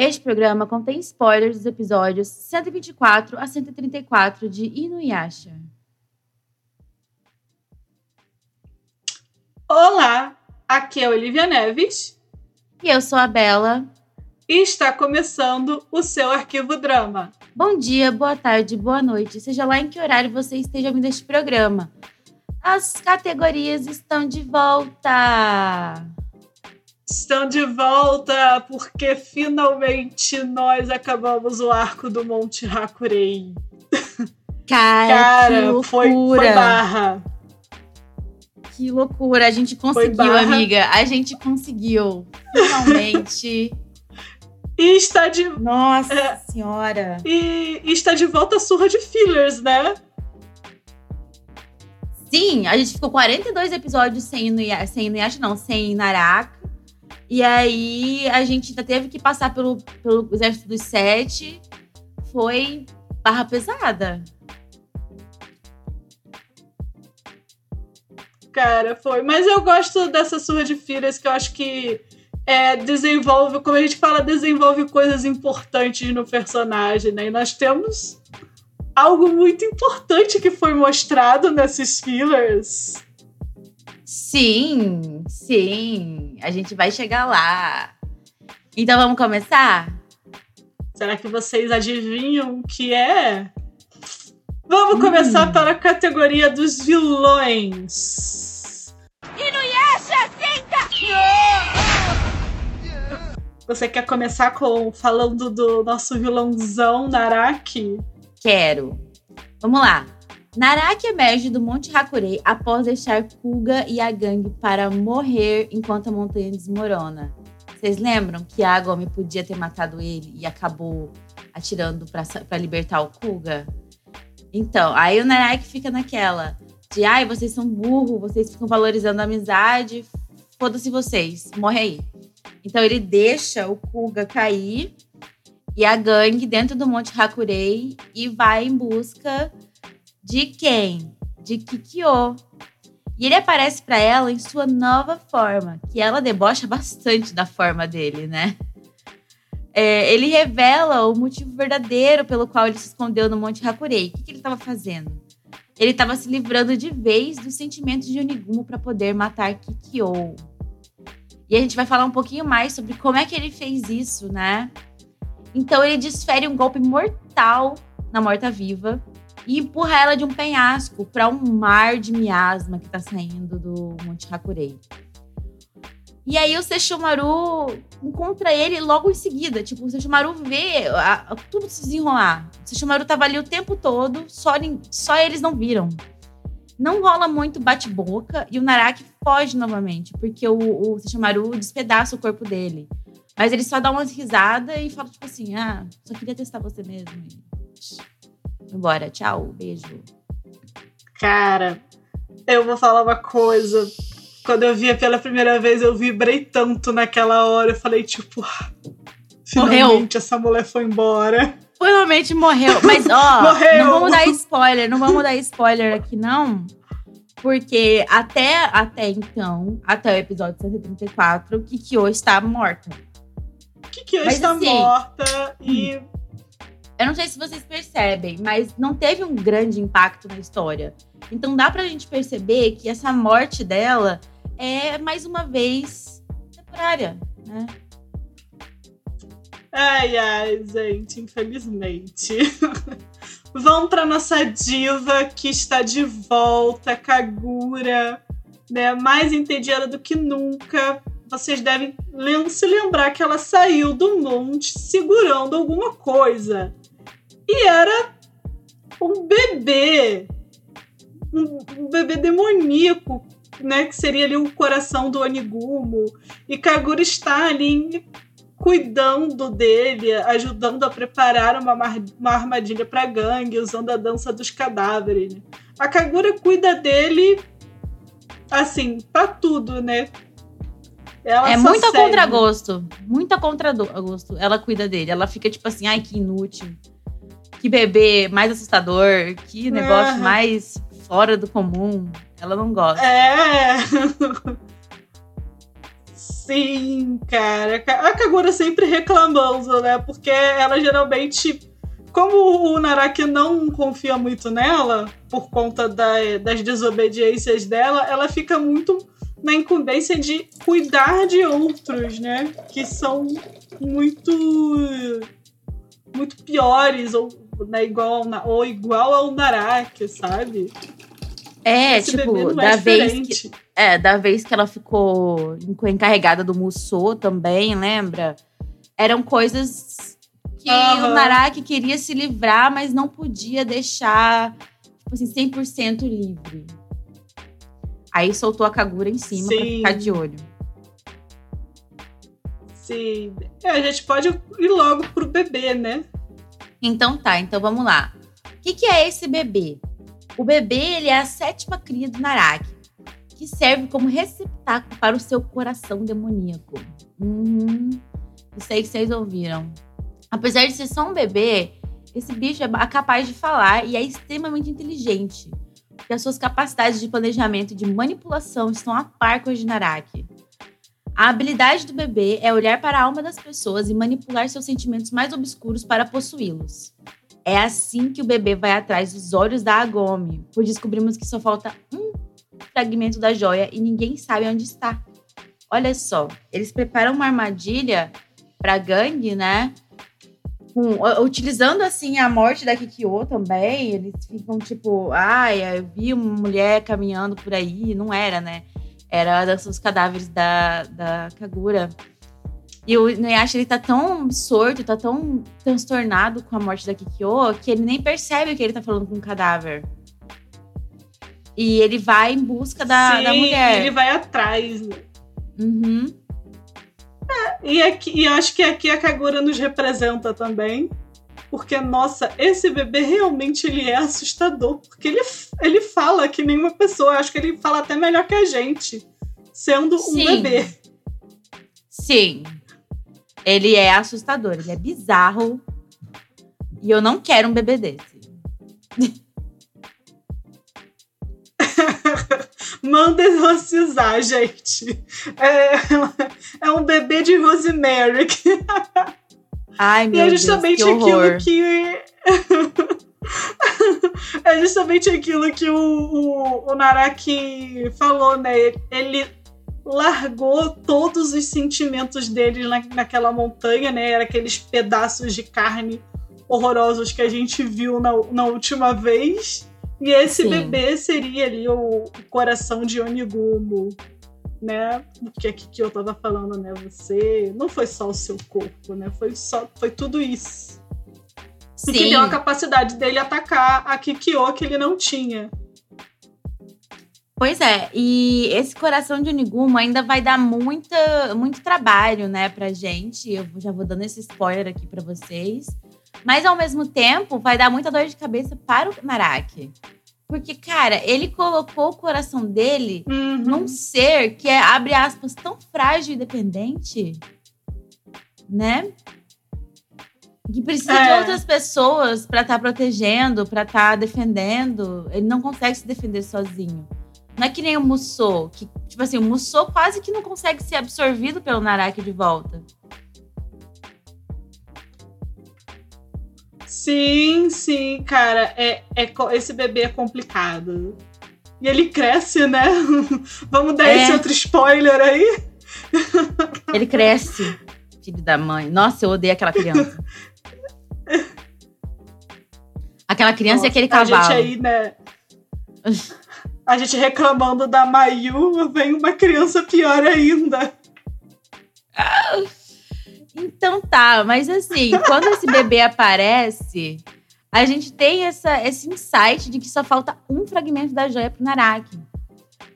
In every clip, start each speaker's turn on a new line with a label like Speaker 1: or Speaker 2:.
Speaker 1: Este programa contém spoilers dos episódios 124 a 134 de Inuyasha.
Speaker 2: Olá, aqui é Olivia Neves.
Speaker 1: E eu sou a Bela.
Speaker 2: E está começando o seu Arquivo Drama.
Speaker 1: Bom dia, boa tarde, boa noite, seja lá em que horário você esteja ouvindo este programa. As categorias estão de volta!
Speaker 2: Estão de volta porque finalmente nós acabamos o arco do Monte Hakurei.
Speaker 1: Cara, Cara que
Speaker 2: foi, foi barra.
Speaker 1: Que loucura, a gente conseguiu, amiga. A gente conseguiu. Finalmente.
Speaker 2: e está de.
Speaker 1: Nossa é, senhora!
Speaker 2: E, e, está de volta a surra de fillers, né?
Speaker 1: Sim, a gente ficou 42 episódios sem Inuyasha, sem Inuyasha não, sem Naraka. E aí a gente ainda teve que passar pelo, pelo exército dos sete. Foi barra pesada.
Speaker 2: Cara, foi. Mas eu gosto dessa surra de filhas que eu acho que é, desenvolve, como a gente fala, desenvolve coisas importantes no personagem, né? E nós temos algo muito importante que foi mostrado nesses fillers
Speaker 1: Sim, sim. A gente vai chegar lá. Então vamos começar?
Speaker 2: Será que vocês adivinham o que é? Vamos hum. começar pela categoria dos vilões.
Speaker 1: Inuyasha, senta!
Speaker 2: Você quer começar com falando do nosso vilãozão Naraki?
Speaker 1: Quero. Vamos lá. Naraki emerge do Monte Hakurei após deixar Kuga e a gangue para morrer enquanto a montanha desmorona. Vocês lembram que a Agome podia ter matado ele e acabou atirando para libertar o Kuga? Então, aí o Naraki fica naquela de ai, vocês são burros, vocês ficam valorizando a amizade, foda-se vocês, morre aí. Então ele deixa o Kuga cair e a gangue dentro do Monte Hakurei e vai em busca de quem? De Kikyo. E ele aparece para ela em sua nova forma, que ela debocha bastante da forma dele, né? É, ele revela o motivo verdadeiro pelo qual ele se escondeu no Monte Hakurei. O que, que ele estava fazendo? Ele estava se livrando de vez dos sentimentos de Onigumo para poder matar Kikyo. E a gente vai falar um pouquinho mais sobre como é que ele fez isso, né? Então ele desfere um golpe mortal na morta-viva e empurra ela de um penhasco para um mar de miasma que está saindo do Monte Hakurei. E aí o Sesshomaru encontra ele logo em seguida. Tipo, o Sesshomaru vê a, a, tudo se desenrolar. O Sesshomaru tava ali o tempo todo, só, só eles não viram. Não rola muito bate-boca e o Naraki foge novamente, porque o, o Sesshomaru despedaça o corpo dele. Mas ele só dá umas risadas e fala, tipo assim, ah, só queria testar você mesmo. Embora, tchau, beijo.
Speaker 2: Cara, eu vou falar uma coisa. Quando eu via pela primeira vez, eu vibrei tanto naquela hora. Eu falei, tipo, ah, finalmente morreu. essa mulher foi embora.
Speaker 1: Finalmente morreu. Mas, ó, morreu. não vamos dar spoiler, não vamos dar spoiler aqui, não. Porque até, até então, até o episódio 134, Kikyo está morta.
Speaker 2: Kikyo Mas, está assim, morta e hum.
Speaker 1: Eu não sei se vocês percebem, mas não teve um grande impacto na história. Então dá pra gente perceber que essa morte dela é, mais uma vez, temporária, né?
Speaker 2: Ai, ai, gente, infelizmente. Vamos para nossa diva que está de volta, Kagura, né? Mais entediada do que nunca. Vocês devem se lembrar que ela saiu do monte segurando alguma coisa. E era um bebê. Um, bebê demoníaco, né? Que seria ali o coração do Onigumo. E Kagura está ali cuidando dele, ajudando a preparar uma, uma armadilha para gangue, usando a dança dos cadáveres. Né? A Kagura cuida dele, assim, para tudo, né?
Speaker 1: Ela é muito a contragosto. Muito a contragosto. Ela cuida dele. Ela fica tipo assim, ai, que inútil que bebê mais assustador, que negócio é. mais fora do comum. Ela não gosta.
Speaker 2: É. Sim, cara. A Kagura sempre reclamando, né? Porque ela geralmente. Como o Naraki não confia muito nela, por conta da, das desobediências dela, ela fica muito na incumbência de cuidar de outros, né? Que são muito. muito piores, ou, né, igual, ou igual ao Naraki, sabe?
Speaker 1: É, Esse tipo, da é vez que, é, da vez que ela ficou encarregada do Musou também, lembra? Eram coisas que uhum. o Naraki queria se livrar, mas não podia deixar, tipo assim, 100% livre. Aí soltou a Kagura em cima Sim. pra ficar de olho.
Speaker 2: Sim. É, a gente pode ir logo pro bebê, né?
Speaker 1: Então tá, então vamos lá. O que, que é esse bebê? O bebê ele é a sétima cria do Naraki, que serve como receptáculo para o seu coração demoníaco. Uhum. Isso aí que vocês ouviram. Apesar de ser só um bebê, esse bicho é capaz de falar e é extremamente inteligente. E as suas capacidades de planejamento e de manipulação estão a par com as de Naraki. A habilidade do bebê é olhar para a alma das pessoas e manipular seus sentimentos mais obscuros para possuí-los. É assim que o bebê vai atrás dos olhos da Agome, pois descobrimos que só falta um fragmento da joia e ninguém sabe onde está. Olha só, eles preparam uma armadilha para gangue, né? Com, utilizando assim a morte da Kikyo também, eles ficam tipo, ai, ah, eu vi uma mulher caminhando por aí, não era, né? Era a dança dos cadáveres da, da Kagura. E o Inuyasha, ele tá tão sorto, tá tão transtornado com a morte da Kikyo, que ele nem percebe que ele tá falando com um cadáver. E ele vai em busca da, Sim, da mulher.
Speaker 2: ele vai atrás. Né?
Speaker 1: Uhum.
Speaker 2: É, e, aqui, e eu acho que aqui a Kagura nos representa também. Porque, nossa, esse bebê realmente ele é assustador. Porque ele, ele fala que nenhuma pessoa. Eu acho que ele fala até melhor que a gente. Sendo Sim. um bebê.
Speaker 1: Sim. Ele é assustador, ele é bizarro. E eu não quero um bebê desse.
Speaker 2: Manda exorcizar, gente. É, é um bebê de Rosemary.
Speaker 1: Ai, meu
Speaker 2: e é justamente
Speaker 1: Deus, que aquilo
Speaker 2: que. é justamente aquilo que o, o, o Naraki falou, né? Ele largou todos os sentimentos dele na, naquela montanha, né? Era aqueles pedaços de carne horrorosos que a gente viu na, na última vez. E esse Sim. bebê seria ali o, o, coração de Onigumo, né? Porque aqui que eu tava falando, né? Você não foi só o seu corpo, né? Foi só foi tudo isso. Sim. Que deu a capacidade dele atacar a Kikyo que ele não tinha.
Speaker 1: Pois é, e esse coração de Oniguma ainda vai dar muita, muito trabalho, né, pra gente. Eu já vou dando esse spoiler aqui para vocês. Mas ao mesmo tempo, vai dar muita dor de cabeça para o Naraki. Porque, cara, ele colocou o coração dele uhum. num ser que é, abre aspas, tão frágil e dependente, né? Que precisa é. de outras pessoas para estar tá protegendo, para estar tá defendendo. Ele não consegue se defender sozinho. Não é que nem o Musou, que, tipo assim, o Musou quase que não consegue ser absorvido pelo Naraki de volta.
Speaker 2: Sim, sim, cara. É, é, esse bebê é complicado. E ele cresce, né? Vamos dar é. esse outro spoiler aí?
Speaker 1: Ele cresce, filho da mãe. Nossa, eu odeio aquela criança. Aquela criança Nossa, e aquele cavalo.
Speaker 2: A gente aí, né? a gente reclamando da Mayu, vem uma criança pior ainda.
Speaker 1: Então tá, mas assim, quando esse bebê aparece, a gente tem essa, esse insight de que só falta um fragmento da joia pro Naraki.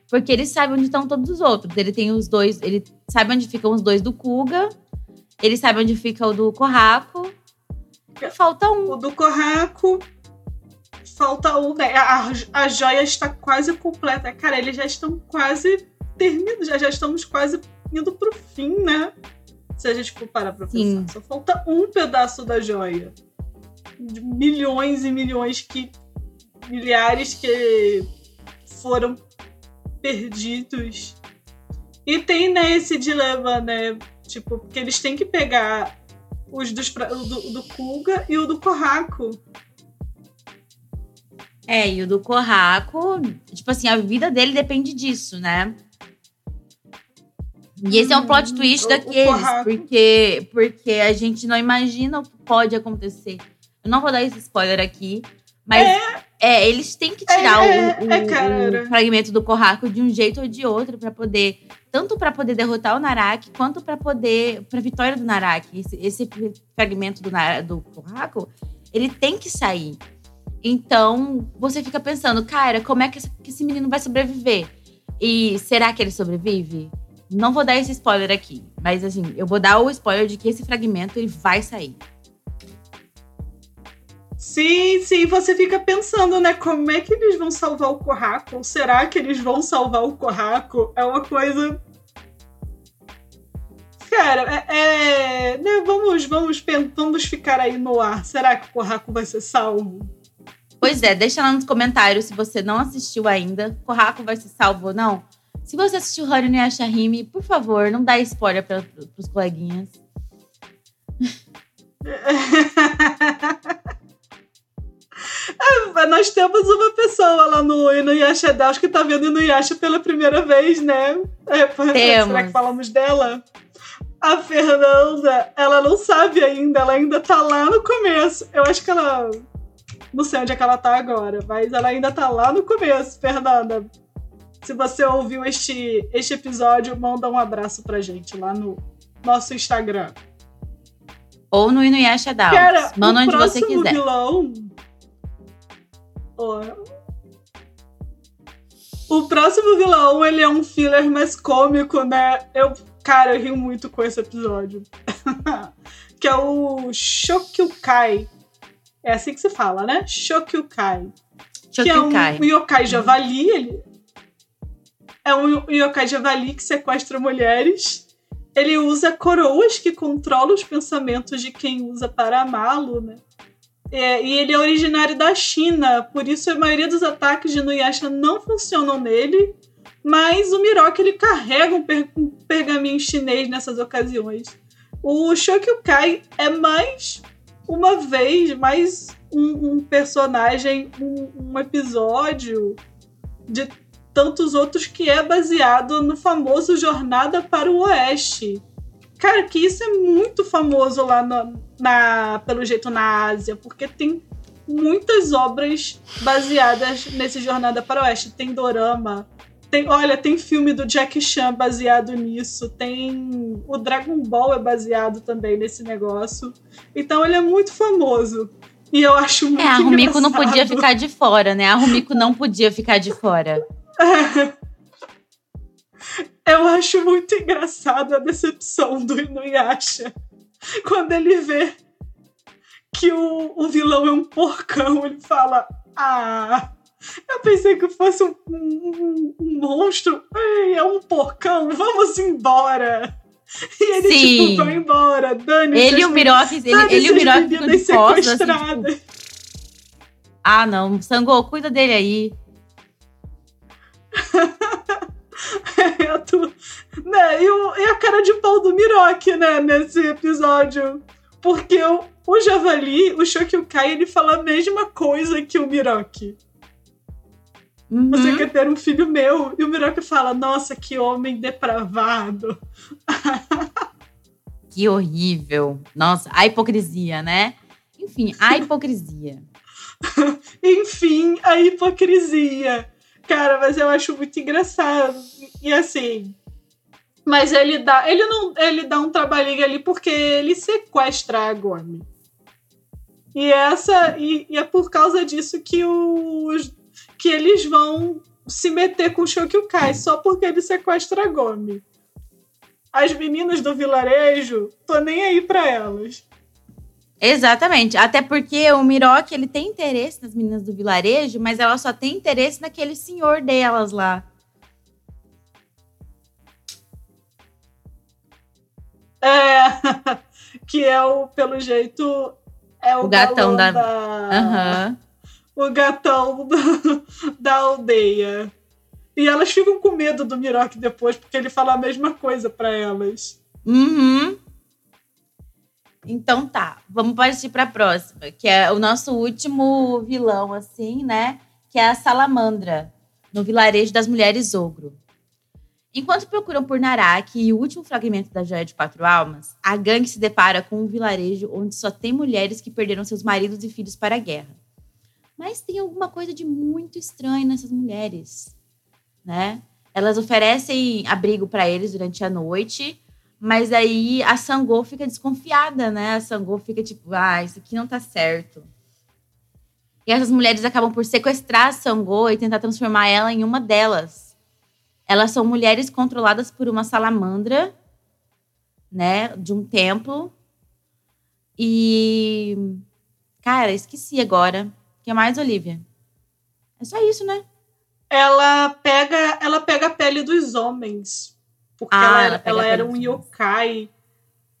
Speaker 1: Porque ele sabe onde estão todos os outros. Ele tem os dois, ele sabe onde ficam os dois do Kuga, ele sabe onde fica o do Corraco. Falta um.
Speaker 2: O do Corraco falta um, né? A, a joia está quase completa. Cara, eles já estão quase terminando, já, já estamos quase indo pro fim, né? Se a gente for parar pra Sim. pensar. Só falta um pedaço da joia. De milhões e milhões que. milhares que foram perdidos. E tem, né, esse dilema, né? Tipo, porque eles têm que pegar os dos, do, do Kuga e o do Corraco.
Speaker 1: É, e o do Corraco, tipo assim, a vida dele depende disso, né? E esse é um plot hum, twist daqueles, porque, porque a gente não imagina o que pode acontecer. Eu não vou dar esse spoiler aqui, mas é, é eles têm que tirar é, o, o, é, o, fragmento do Corraco de um jeito ou de outro para poder, tanto para poder derrotar o Naraki, quanto para poder, para vitória do Naraki. Esse, esse fragmento do, do Corraco, ele tem que sair. Então, você fica pensando, cara, como é que esse menino vai sobreviver? E será que ele sobrevive? Não vou dar esse spoiler aqui, mas assim, eu vou dar o spoiler de que esse fragmento ele vai sair.
Speaker 2: Sim, sim, você fica pensando, né? Como é que eles vão salvar o Corraco? Será que eles vão salvar o Corraco? É uma coisa. Cara, é. é né, vamos, vamos, vamos ficar aí no ar. Será que o Corraco vai ser salvo?
Speaker 1: Pois é, deixa lá nos comentários se você não assistiu ainda. Corraco vai ser salvo ou não? Se você assistiu Haru no Yashahime, por favor, não dá spoiler para os coleguinhas.
Speaker 2: É, nós temos uma pessoa lá no Inuyasha Daos que tá vendo Inuyasha pela primeira vez, né? É,
Speaker 1: temos.
Speaker 2: Será que falamos dela? A Fernanda, ela não sabe ainda, ela ainda tá lá no começo. Eu acho que ela não sei onde é que ela tá agora, mas ela ainda tá lá no começo, Fernanda. Se você ouviu este, este episódio, manda um abraço pra gente lá no nosso Instagram.
Speaker 1: Ou no Inuyasha Downs. Cara, manda onde você quiser.
Speaker 2: Vilão... O próximo vilão, ele é um filler mais cômico, né? Eu, cara, eu rio muito com esse episódio. que é o Shokyukai. É assim que se fala, né? Shokyukai.
Speaker 1: Shokyukai. Que é
Speaker 2: um yokai javali. Ele é um yokai javali que sequestra mulheres. Ele usa coroas que controlam os pensamentos de quem usa para amá-lo, né? É, e ele é originário da China, por isso a maioria dos ataques de Nuyasha não funcionam nele. Mas o Miroki ele carrega um, per um pergaminho chinês nessas ocasiões. O Shokyukai é mais uma vez mais um, um personagem, um, um, episódio de tantos outros que é baseado no famoso Jornada para o Oeste. Cara, que isso é muito famoso lá no, na, pelo jeito na Ásia, porque tem muitas obras baseadas nesse Jornada para o Oeste. Tem dorama, tem, olha, tem filme do Jack Chan baseado nisso. Tem. O Dragon Ball é baseado também nesse negócio. Então ele é muito famoso. E eu acho muito. É,
Speaker 1: a Rumiko não podia ficar de fora, né? A Rumiko não podia ficar de fora.
Speaker 2: Eu acho muito engraçado a decepção do Inuyasha. Quando ele vê que o, o vilão é um porcão, ele fala: Ah, eu pensei que fosse um, um, um monstro. É um porcão, vamos embora. E ele, Sim. tipo, vai embora. Dane
Speaker 1: ele e o Miroque, ele, ele o Miroque ficam de costas. Assim, tipo... Ah, não. Sangô, cuida dele aí.
Speaker 2: é, tu... né? e, o, e, a cara de pau do Miroque, né, nesse episódio. Porque o, o Javali, o Shokyukai, ele fala a mesma coisa que o Miroque. Uhum. Você quer ter um filho meu? E o Miroki fala: Nossa, que homem depravado.
Speaker 1: Que horrível. Nossa, a hipocrisia, né? Enfim, a hipocrisia.
Speaker 2: Enfim, a hipocrisia. Cara, mas eu acho muito engraçado. E assim. Mas ele dá. Ele não. Ele dá um trabalhinho ali porque ele sequestra a Gomi. E essa. E, e é por causa disso que os que eles vão se meter com o Shokyukai só porque ele sequestra a Gomi. As meninas do vilarejo, tô nem aí pra elas.
Speaker 1: Exatamente. Até porque o Miroki, ele tem interesse nas meninas do vilarejo, mas ela só tem interesse naquele senhor delas lá.
Speaker 2: É, que é o, pelo jeito, é o,
Speaker 1: o gatão da...
Speaker 2: da... Uhum o gatão da, da aldeia. E elas ficam com medo do Miroque depois, porque ele fala a mesma coisa para elas.
Speaker 1: Uhum. Então tá, vamos partir para a próxima, que é o nosso último vilão, assim, né? Que é a Salamandra, no vilarejo das mulheres ogro. Enquanto procuram por Naraki e o último fragmento da Joia de Quatro Almas, a gangue se depara com um vilarejo onde só tem mulheres que perderam seus maridos e filhos para a guerra. Mas tem alguma coisa de muito estranho nessas mulheres, né? Elas oferecem abrigo para eles durante a noite, mas aí a Sangô fica desconfiada, né? A Sangô fica tipo, ah, isso aqui não tá certo. E essas mulheres acabam por sequestrar a Sangô e tentar transformar ela em uma delas. Elas são mulheres controladas por uma salamandra, né, de um templo. E cara, esqueci agora. O que mais, Olivia? É só isso, né?
Speaker 2: Ela pega, ela pega a pele dos homens. Porque ah, ela, ela, ela era um yokai.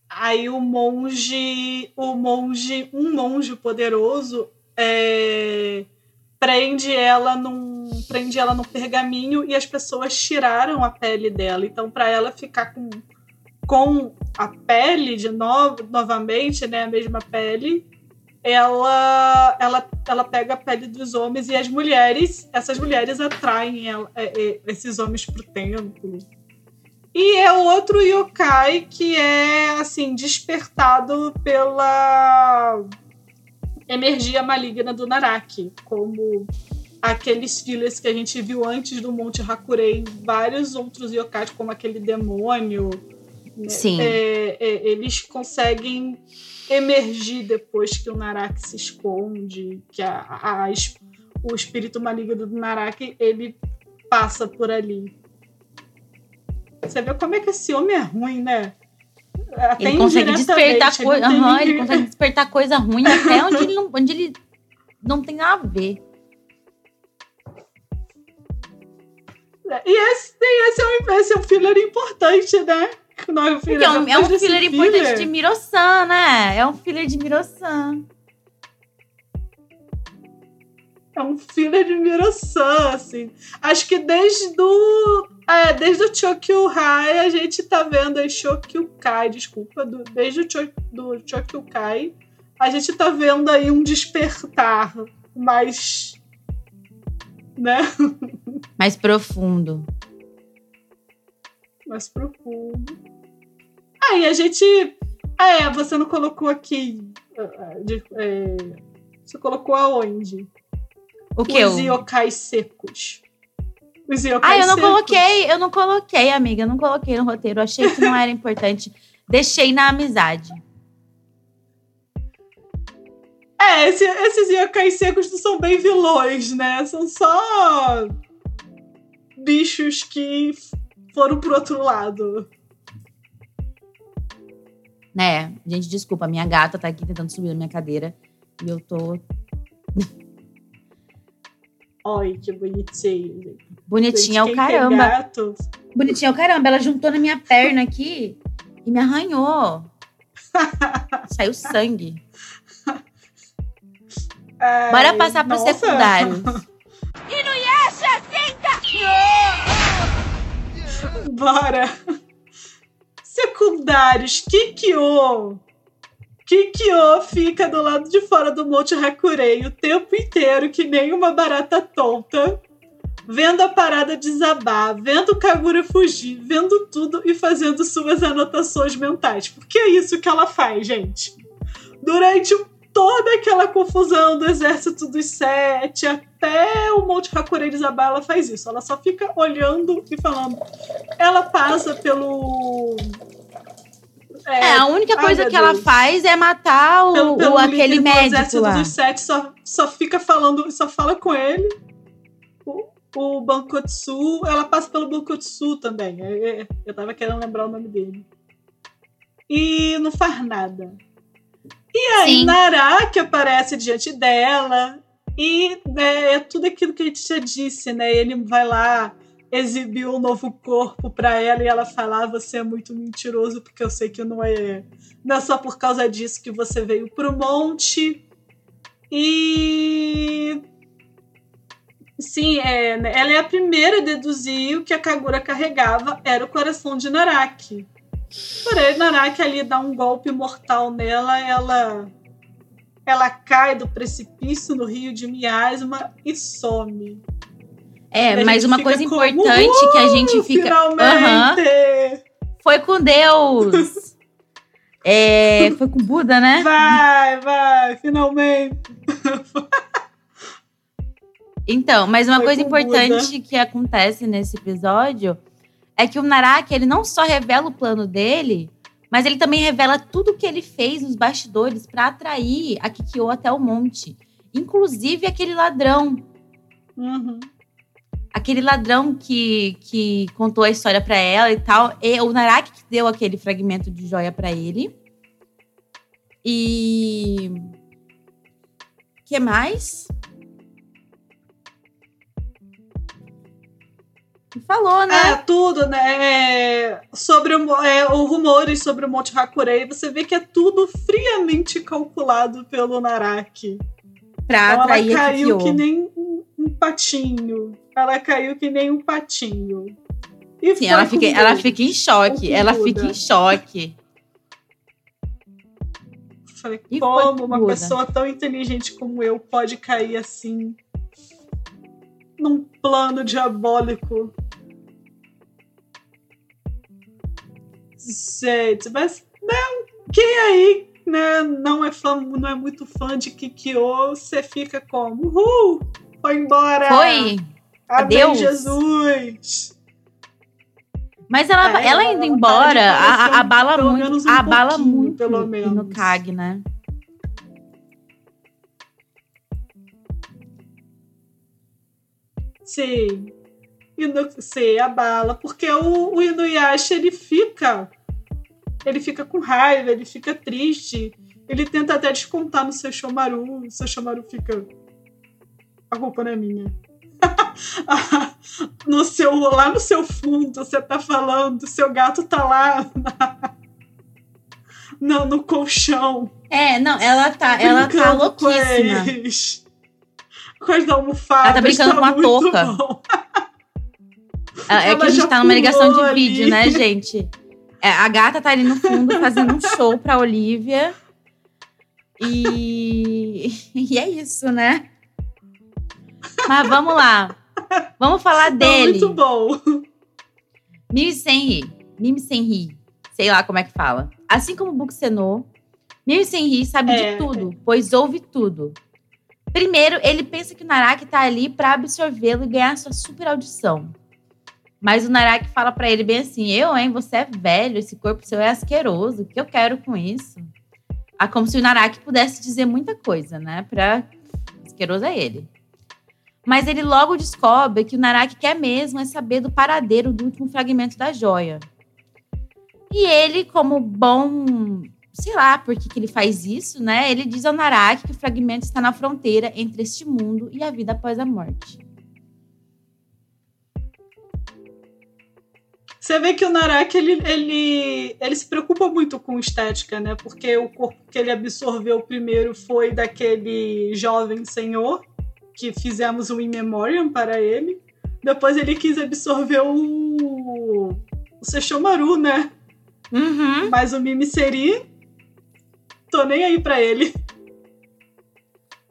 Speaker 2: Aí o monge, o monge, um monge poderoso é, prende ela num prende ela no pergaminho e as pessoas tiraram a pele dela. Então para ela ficar com com a pele de novo, novamente, né, a mesma pele, ela ela ela pega a pele dos homens e as mulheres, essas mulheres atraem ela, é, é, esses homens pro templo. E é outro yokai que é assim despertado pela energia maligna do Naraki, como aqueles fillers que a gente viu antes do Monte Hakurei, vários outros yokais, como aquele demônio.
Speaker 1: Né? Sim.
Speaker 2: É, é, eles conseguem emergir depois que o Naraki se esconde, que a, a, a, o espírito maligno do Naraki ele passa por ali. Você vê como é que esse homem é ruim, né?
Speaker 1: Até ele consegue despertar coisa. Uhum, ele consegue despertar coisa ruim até onde ele, não, onde ele não tem nada a ver.
Speaker 2: E esse, esse, é, um, esse é um filler importante, né?
Speaker 1: Não, filler, é um, é um filler, filler importante de Mirosan, né? É um filler de Mirosan.
Speaker 2: É um filler de Mirosan, assim. Acho que desde do é, desde o Chokyuhai a gente tá vendo aí Chokyukai, desculpa, do, desde o Cho, do Chokyukai a gente tá vendo aí um despertar mais né?
Speaker 1: Mais profundo.
Speaker 2: Mais profundo. Aí a gente. Ah, é, você não colocou aqui. É, você colocou aonde?
Speaker 1: O que?
Speaker 2: Os yokais secos.
Speaker 1: Os ah, eu não secos. coloquei, eu não coloquei, amiga. Eu não coloquei no roteiro. Eu achei que não era importante. Deixei na amizade.
Speaker 2: É, esse, esses yokais secos não são bem vilões, né? São só bichos que foram pro outro lado.
Speaker 1: Né, gente, desculpa, minha gata tá aqui tentando subir na minha cadeira e eu tô.
Speaker 2: Ai, que bonitinho.
Speaker 1: Bonitinha é o caramba. Bonitinha é o caramba. Ela juntou na minha perna aqui e me arranhou. Saiu sangue. Ai, Bora passar pro secundário. Inuyasha, senta!
Speaker 2: Bora. Secundários, Kikyo. Kikyo fica do lado de fora do Monte Hakurei o tempo inteiro, que nem uma barata tonta, vendo a parada desabar, vendo o Kagura fugir, vendo tudo e fazendo suas anotações mentais. Porque é isso que ela faz, gente. Durante toda aquela confusão do exército dos sete até o Monte Hakurei desabar, ela faz isso. Ela só fica olhando e falando. Ela passa pelo.
Speaker 1: É, é a única coisa que Deus. ela faz é matar o, pelo, pelo o aquele médico. Lá.
Speaker 2: dos sete só, só fica falando, só fala com ele. O, o Bankotsu, ela passa pelo Bankotsu também. Eu, eu tava querendo lembrar o nome dele. E não faz nada. E aí, Sim. Naraki aparece diante dela. E né, é tudo aquilo que a gente já disse, né? Ele vai lá exibir um novo corpo para ela e ela fala: ah, você é muito mentiroso, porque eu sei que não é, não é só por causa disso que você veio pro monte. E Sim, é, ela é a primeira a deduzir o que a Kagura carregava era o coração de Naraki. Porém, Naraki ali dá um golpe mortal nela, ela ela cai do precipício no rio de Miasma e some.
Speaker 1: É, mas uma coisa como, importante que a gente fica.
Speaker 2: Finalmente!
Speaker 1: Foi com Deus! é, foi com Buda, né?
Speaker 2: Vai, vai, finalmente!
Speaker 1: Então, mas uma foi coisa importante Buda. que acontece nesse episódio é que o Naraki, ele não só revela o plano dele, mas ele também revela tudo o que ele fez nos bastidores para atrair a Kikyo até o monte. Inclusive aquele ladrão.
Speaker 2: Uhum.
Speaker 1: Aquele ladrão que, que contou a história para ela e tal. E o Naraki que deu aquele fragmento de joia para ele. E. que mais? Falou, né?
Speaker 2: É, tudo, né? É, sobre o, é, o rumores sobre o Monte Hakurei, você vê que é tudo friamente calculado pelo Naraki.
Speaker 1: Pra então,
Speaker 2: ela caiu que nem um, patinho. Ela caiu que nem um patinho.
Speaker 1: E Sim, ela fica, ela fica em choque. Ela fica em choque.
Speaker 2: Falei, e como uma pessoa tão inteligente como eu pode cair assim? Num plano diabólico. Gente, mas não, quem aí né, não, é fã, não é muito fã de Kikyo, você fica como? Uhul! Foi embora!
Speaker 1: Foi!
Speaker 2: Adeus! Jesus!
Speaker 1: Mas ela, é, ela, ela indo embora, a, abala muito, um abala muito pelo menos. no CAG, né?
Speaker 2: Sim. Inu, sim, abala. Porque o, o Inuyasha, ele fica. Ele fica com raiva, ele fica triste. Ele tenta até descontar no seu Shomaru. O seu Shomaru fica. A culpa não é minha. no seu, lá no seu fundo, você tá falando, seu gato tá lá na, no, no colchão.
Speaker 1: É, não, ela tá, ela tá louquíssima.
Speaker 2: Com as almofadas.
Speaker 1: Ela tá brincando tá com uma touca. É, é que a gente tá numa ligação de ali. vídeo, né, gente? É, a gata tá ali no fundo fazendo um show pra Olivia. E, e é isso, né? Mas vamos lá. Vamos falar tá dele.
Speaker 2: muito bom.
Speaker 1: Mimi Senri. Mimi Senri. Sei lá como é que fala. Assim como Buxenô, Mimi Senri sabe é. de tudo, pois ouve tudo. Primeiro, ele pensa que o Naraki tá ali para absorvê-lo e ganhar sua super audição. Mas o Naraki fala para ele bem assim: Eu, hein? Você é velho, esse corpo seu é asqueroso. O que eu quero com isso? Ah, como se o Naraki pudesse dizer muita coisa, né? Pra. Asqueroso é ele. Mas ele logo descobre que o Naraki quer mesmo é saber do paradeiro do último fragmento da joia. E ele, como bom. Sei lá por que, que ele faz isso, né? Ele diz ao Naraki que o fragmento está na fronteira entre este mundo e a vida após a morte.
Speaker 2: Você vê que o Naraki, ele, ele, ele se preocupa muito com estética, né? Porque o corpo que ele absorveu primeiro foi daquele jovem senhor, que fizemos um in memoriam para ele. Depois ele quis absorver o, o Sesshomaru, né?
Speaker 1: Uhum.
Speaker 2: Mas o Mimisseri, tô nem aí para ele.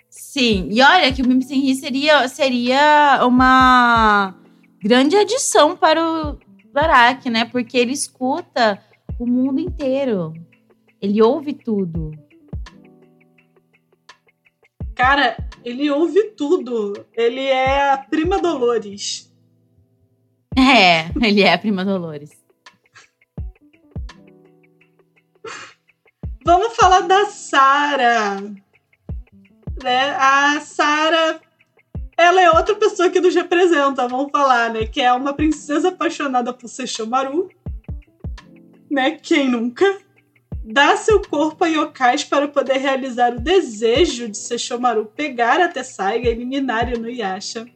Speaker 1: Sim, e olha que o Mimisseri seria, seria uma grande adição para o Barak, né? Porque ele escuta o mundo inteiro. Ele ouve tudo.
Speaker 2: Cara, ele ouve tudo. Ele é a prima Dolores.
Speaker 1: É, ele é a prima Dolores.
Speaker 2: Vamos falar da Sara. Né? A Sara ela é outra pessoa que nos representa, vamos falar, né? Que é uma princesa apaixonada por Sesshomaru, né? Quem nunca? Dá seu corpo a yokais para poder realizar o desejo de Sesshomaru pegar a Tessaiga e eliminar Inuyasha.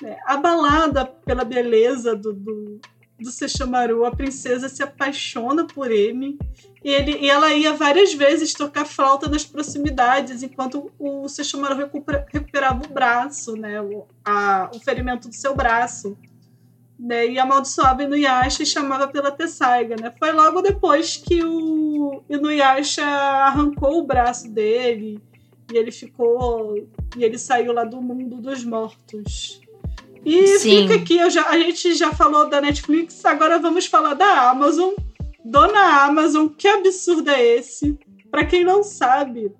Speaker 2: Né? Abalada pela beleza do, do, do Sesshomaru, a princesa se apaixona por ele E, ele, e ela ia várias vezes tocar flauta nas proximidades, enquanto o Sesshomaru recupera, recuperava o braço, né? O, a, o ferimento do seu braço. Né? E amaldiçoava Inuyasha e chamava pela Tessaiga, né? Foi logo depois que o Inuyasha arrancou o braço dele e ele ficou... E ele saiu lá do mundo dos mortos. E Sim. fica aqui, já, a gente já falou da Netflix, agora vamos falar da Amazon. Dona Amazon, que absurdo é esse? Para quem não sabe,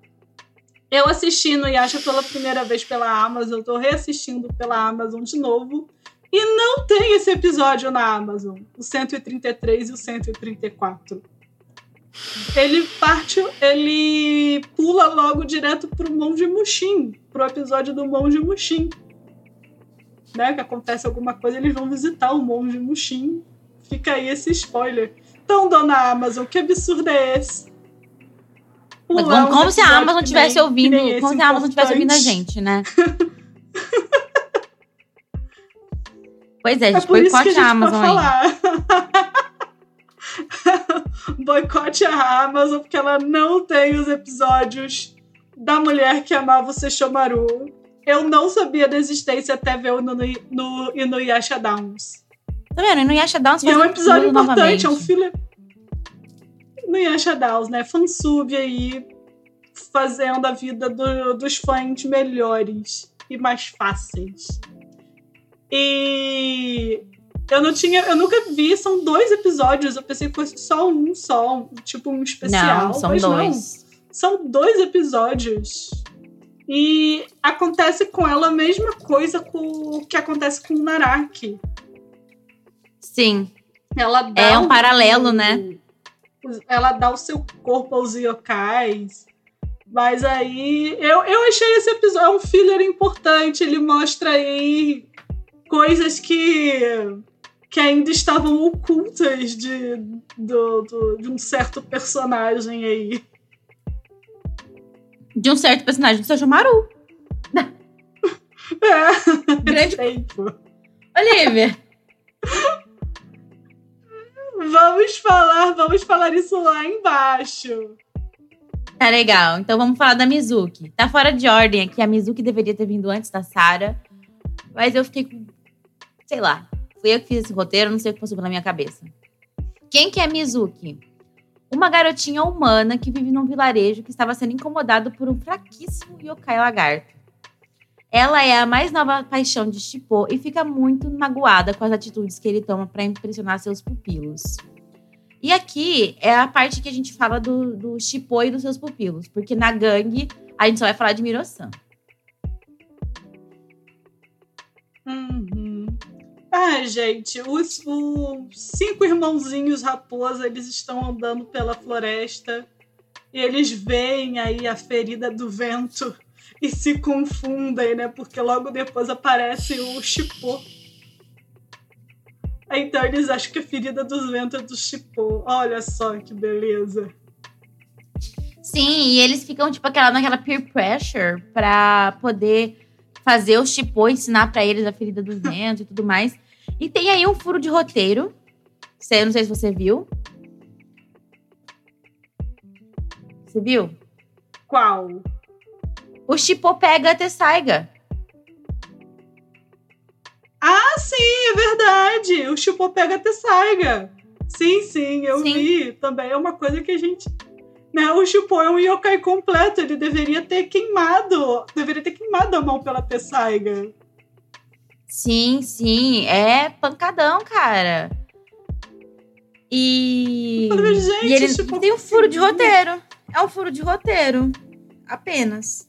Speaker 2: eu assisti no Yasha pela primeira vez pela Amazon, tô reassistindo pela Amazon de novo. E não tem esse episódio na Amazon, o 133 e o 134. Ele parte, ele pula logo direto pro Monge Mushin, pro episódio do Monge Mushin né, que acontece alguma coisa, eles vão visitar o monge Mushin. Fica aí esse spoiler. Então, dona Amazon, que absurdo é esse?
Speaker 1: Mas como, como se a Amazon estivesse ouvindo, como se a Amazon estivesse ouvindo a gente, né? pois é, gente, é boicote a, a Amazon aí.
Speaker 2: boicote a Amazon, porque ela não tem os episódios da mulher que amava o Sesshomaru eu não sabia da existência até ver no, no, no Inuyasha Downs.
Speaker 1: Tá vendo? Inuyasha Downs
Speaker 2: é um episódio importante, novamente. é um filho... Inuyasha Downs, né? Fansub aí, fazendo a vida do, dos fãs melhores e mais fáceis. E eu não tinha, eu nunca vi, são dois episódios. Eu pensei que fosse só um, só, tipo um especial.
Speaker 1: Não, são dois. Não.
Speaker 2: São dois episódios. E acontece com ela a mesma coisa com, que acontece com o Naraki.
Speaker 1: Sim.
Speaker 2: Ela dá
Speaker 1: é um, um paralelo, né?
Speaker 2: Ela dá o seu corpo aos yokais. Mas aí eu, eu achei esse episódio é um filler importante. Ele mostra aí coisas que, que ainda estavam ocultas de, do, do, de um certo personagem aí
Speaker 1: de um certo personagem do Sejam Maru.
Speaker 2: É. Grande. Tempo.
Speaker 1: Olivia.
Speaker 2: Vamos falar, vamos falar isso lá embaixo.
Speaker 1: Tá legal. Então vamos falar da Mizuki. Tá fora de ordem aqui. A Mizuki deveria ter vindo antes da Sara. Mas eu fiquei com. Sei lá. Fui eu que fiz esse roteiro, não sei o que passou pela minha cabeça. Quem que é Mizuki? uma garotinha humana que vive num vilarejo que estava sendo incomodado por um fraquíssimo yokai lagarto. Ela é a mais nova paixão de Shippo e fica muito magoada com as atitudes que ele toma para impressionar seus pupilos. E aqui é a parte que a gente fala do, do Shippo e dos seus pupilos, porque na gangue a gente só vai falar de Miro-san.
Speaker 2: Ah, gente, os, os cinco irmãozinhos raposa, eles estão andando pela floresta e eles veem aí a ferida do vento e se confundem, né? Porque logo depois aparece o Chipô. Então eles acham que a ferida do vento é do Chipô. Olha só que beleza.
Speaker 1: Sim, e eles ficam tipo aquela naquela peer pressure para poder fazer o Chipô ensinar para eles a ferida do vento e tudo mais. E tem aí um furo de roteiro. Eu não sei se você viu. Você viu?
Speaker 2: Qual?
Speaker 1: O Chipô pega a Tessaiga.
Speaker 2: Ah, sim, é verdade. O Chipô pega a Tessaiga. Sim, sim, eu sim. vi. Também é uma coisa que a gente. Né, o Chipô é um yokai completo. Ele deveria ter queimado. Deveria ter queimado a mão pela Tessaiga.
Speaker 1: Sim, sim. É pancadão, cara. E.
Speaker 2: Gente,
Speaker 1: e ele tipo, tem um furo de roteiro. É um furo de roteiro. Apenas.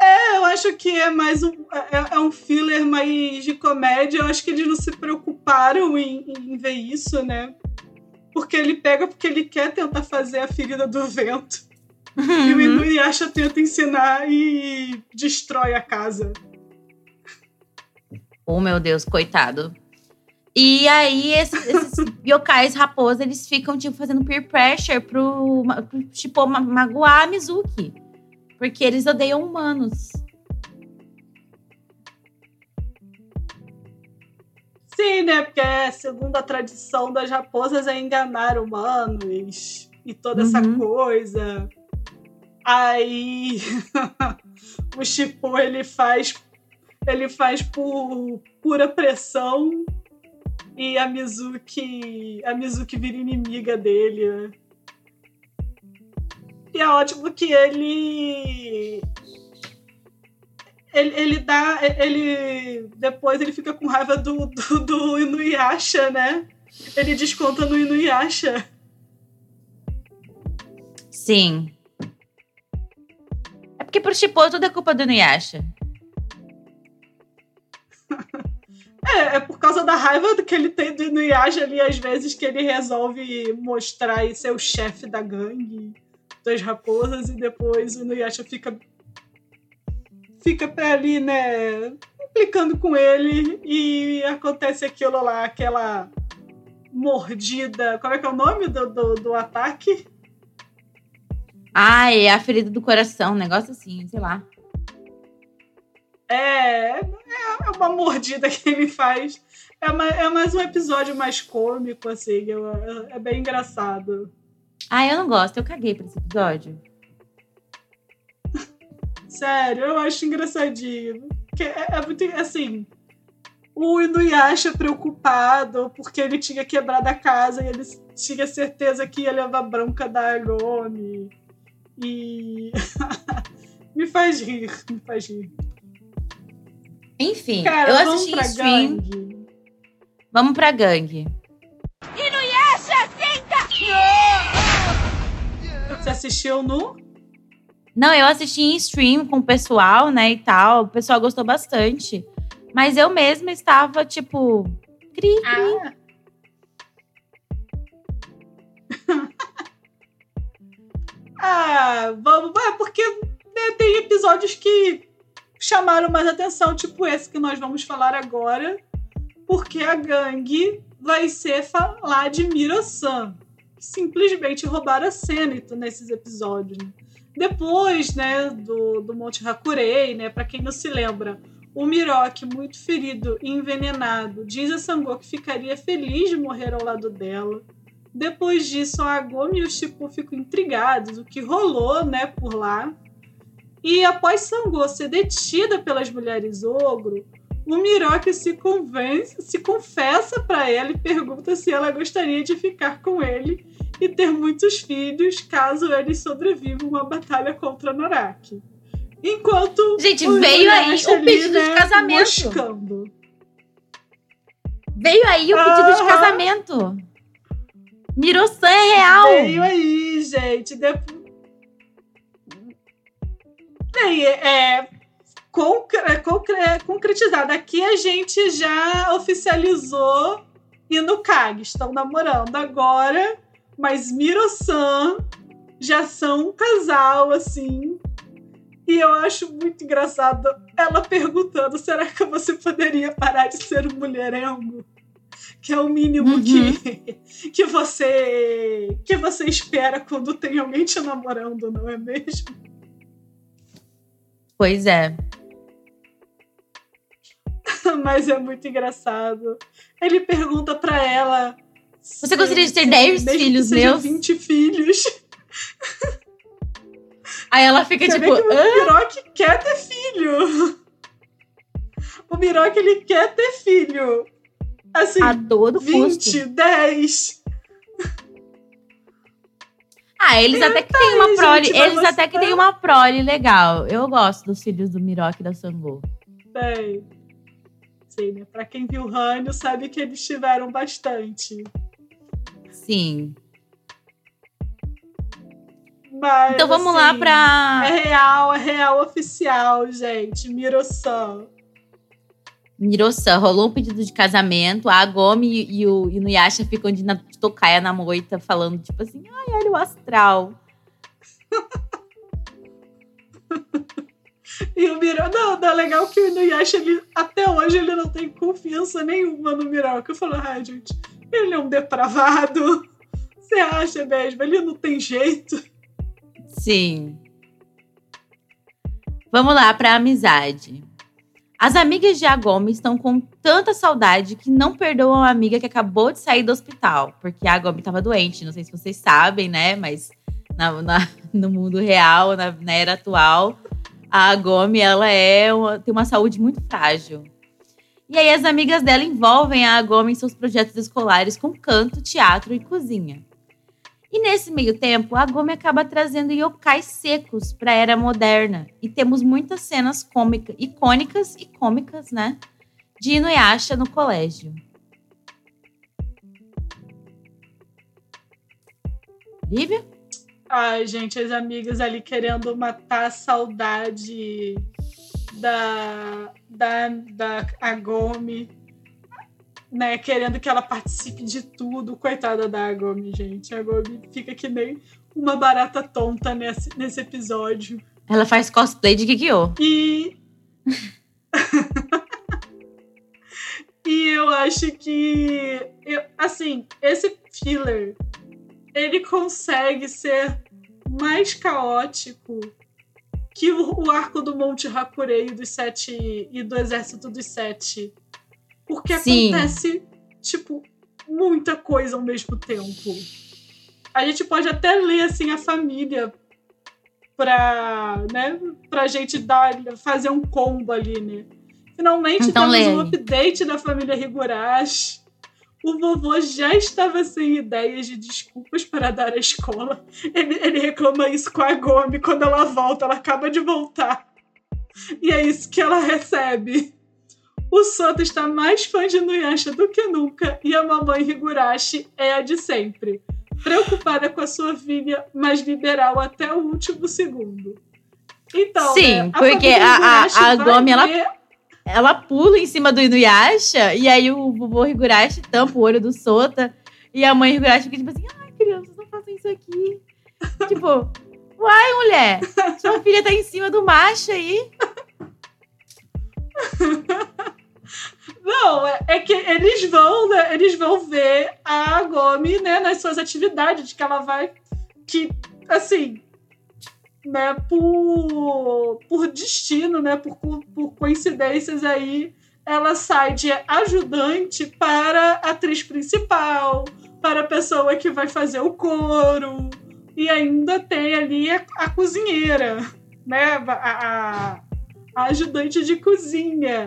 Speaker 2: É, eu acho que é mais um. É, é, um filler mais de comédia. Eu acho que eles não se preocuparam em, em ver isso, né? Porque ele pega porque ele quer tentar fazer a ferida do vento. Uhum. E o Inuyasha tenta ensinar e destrói a casa.
Speaker 1: Oh, meu Deus, coitado. E aí, esses, esses yokais raposa, eles ficam, tipo, fazendo peer pressure pro, pro tipo, magoar a Mizuki. Porque eles odeiam humanos.
Speaker 2: Sim, né? Porque é, segundo a tradição das raposas é enganar humanos e toda uhum. essa coisa. Aí o Chipo ele faz ele faz por pura pressão e a Mizuki a Mizuki vira inimiga dele. E é ótimo que ele ele, ele dá. Ele. Depois ele fica com raiva do, do, do Inuyasha, né? Ele desconta no Inuyasha.
Speaker 1: Sim. É porque pro Chipô tudo é culpa do Inuyasha.
Speaker 2: É, é por causa da raiva que ele tem do Inuyasha ali, às vezes, que ele resolve mostrar e ser o chefe da gangue das raposas e depois o Inuyasha fica fica ali, né, implicando com ele e acontece aquilo lá, aquela mordida. Como é que é o nome do, do, do ataque?
Speaker 1: Ah, é a ferida do coração, um negócio assim, sei lá.
Speaker 2: É, é uma mordida que ele faz. É, uma, é mais um episódio mais cômico, assim, é, é bem engraçado.
Speaker 1: Ah, eu não gosto, eu caguei pra esse episódio.
Speaker 2: Sério, eu acho engraçadinho. É, é muito assim. O Inuyasha preocupado porque ele tinha quebrado a casa e ele tinha certeza que ia levar bronca da Agome. E. me faz rir, me faz rir.
Speaker 1: Enfim, Cara, eu assisti em stream.
Speaker 2: Gangue.
Speaker 1: Vamos pra gangue.
Speaker 3: Inuyasha, senta!
Speaker 2: Você assistiu no?
Speaker 1: Não, eu assisti em stream com o pessoal, né, e tal. O pessoal gostou bastante. Mas eu mesma estava, tipo, cri, cri.
Speaker 2: Ah. ah, vamos. É porque né, tem episódios que chamaram mais atenção, tipo esse que nós vamos falar agora. Porque a gangue vai ser falar de Miro-san. Simplesmente roubaram a Senito nesses episódios. Né? Depois, né, do, do Monte Hakurei, né, para quem não se lembra, o Miroki, muito ferido e envenenado, diz a Sango que ficaria feliz de morrer ao lado dela. Depois disso, a Agome e o Shippo ficam intrigados, o que rolou, né, por lá. E após Sango ser detida pelas mulheres ogro, o Miroki se convence, se confessa para ela e pergunta se ela gostaria de ficar com ele e ter muitos filhos caso eles sobrevivam uma batalha contra Naraki. Enquanto.
Speaker 1: Gente, veio aí o ali, pedido né, de casamento.
Speaker 2: Moscando.
Speaker 1: Veio aí o pedido de casamento. Mirosan é real.
Speaker 2: Veio aí, gente. Depois... Bem, é, concre concre concretizado. Aqui a gente já oficializou e no CAG. Estão namorando agora. Mas Miro-san já são um casal, assim. E eu acho muito engraçado ela perguntando: será que você poderia parar de ser um mulherengo? Que é o mínimo uhum. que, que você que você espera quando tem alguém te namorando, não é mesmo?
Speaker 1: Pois é.
Speaker 2: Mas é muito engraçado. Ele pergunta para ela
Speaker 1: você gostaria de ter 10 filhos meus?
Speaker 2: 20 filhos.
Speaker 1: Aí ela fica
Speaker 2: Você
Speaker 1: tipo.
Speaker 2: o Miroque quer ter filho. O Miroque ele quer ter filho. Assim,
Speaker 1: a todo
Speaker 2: 20, custo. 10.
Speaker 1: Ah, eles até que têm uma prole. Gente, eles até que têm uma prole legal. Eu gosto dos filhos do Miroque e da Sango.
Speaker 2: Bem. Sim, né? Pra quem viu o Hânio, sabe que eles tiveram bastante.
Speaker 1: Sim.
Speaker 2: Mas,
Speaker 1: então vamos
Speaker 2: assim,
Speaker 1: lá pra.
Speaker 2: É real, é real oficial, gente. Miro-san.
Speaker 1: Miro-san, rolou um pedido de casamento. A Gomi e o Inuyasha ficam de na, tocaia na moita, falando tipo assim: ai, olha o astral.
Speaker 2: e o Miro, não, não, é legal que o Inuyasha, ele, até hoje, ele não tem confiança nenhuma no Miroca. Eu falo, ai, gente, ele é um depravado. Você acha mesmo? Ele não tem jeito.
Speaker 1: Sim. Vamos lá para amizade. As amigas de Agome estão com tanta saudade que não perdoam a amiga que acabou de sair do hospital, porque a Agome estava doente. Não sei se vocês sabem, né? Mas na, na, no mundo real, na, na, era atual, a Agome ela é uma, tem uma saúde muito frágil. E aí as amigas dela envolvem a Agome em seus projetos escolares com canto, teatro e cozinha. E nesse meio tempo, a Gomi acaba trazendo yokais secos para a era moderna. E temos muitas cenas cômicas, icônicas e cômicas, né? De Inuyasha no colégio. Lívia?
Speaker 2: Ai, gente, as amigas ali querendo matar a saudade da, da, da Agome né, querendo que ela participe de tudo. Coitada da Agomi, gente. A Agomi fica que nem uma barata tonta nesse, nesse episódio.
Speaker 1: Ela faz cosplay de Kikyo.
Speaker 2: E. e eu acho que. Eu, assim, esse filler ele consegue ser mais caótico que o, o arco do Monte Hakurei dos sete e do Exército dos Sete porque Sim. acontece, tipo, muita coisa ao mesmo tempo. A gente pode até ler, assim, a família pra, né, pra gente dar, fazer um combo ali, né? Finalmente então, temos um update da família Higurashi. O vovô já estava sem ideias de desculpas para dar à escola. Ele, ele reclama isso com a Gomi quando ela volta, ela acaba de voltar. E é isso que ela recebe. O Soto está mais fã de Nuyasha do que nunca e a mamãe Higurashi é a de sempre. Preocupada com a sua filha, mas liberal até o último segundo. Então,
Speaker 1: Sim,
Speaker 2: né,
Speaker 1: a porque a, a, a Gomi, ela, ela pula em cima do Inuyasha e aí o vovô Higurashi tampa o olho do Sota e a mãe Higurashi fica tipo assim, ai, crianças, não façam isso aqui. tipo, uai, mulher, sua filha tá em cima do macho aí.
Speaker 2: Não, é, é, que eles vão, né, eles vão ver a Gomi, né, nas suas atividades, que ela vai. Que, assim, né, por, por destino, né, por, por coincidências aí, ela sai de ajudante para atriz principal, para a pessoa que vai fazer o coro, e ainda tem ali a, a cozinheira, né, a, a, a ajudante de cozinha.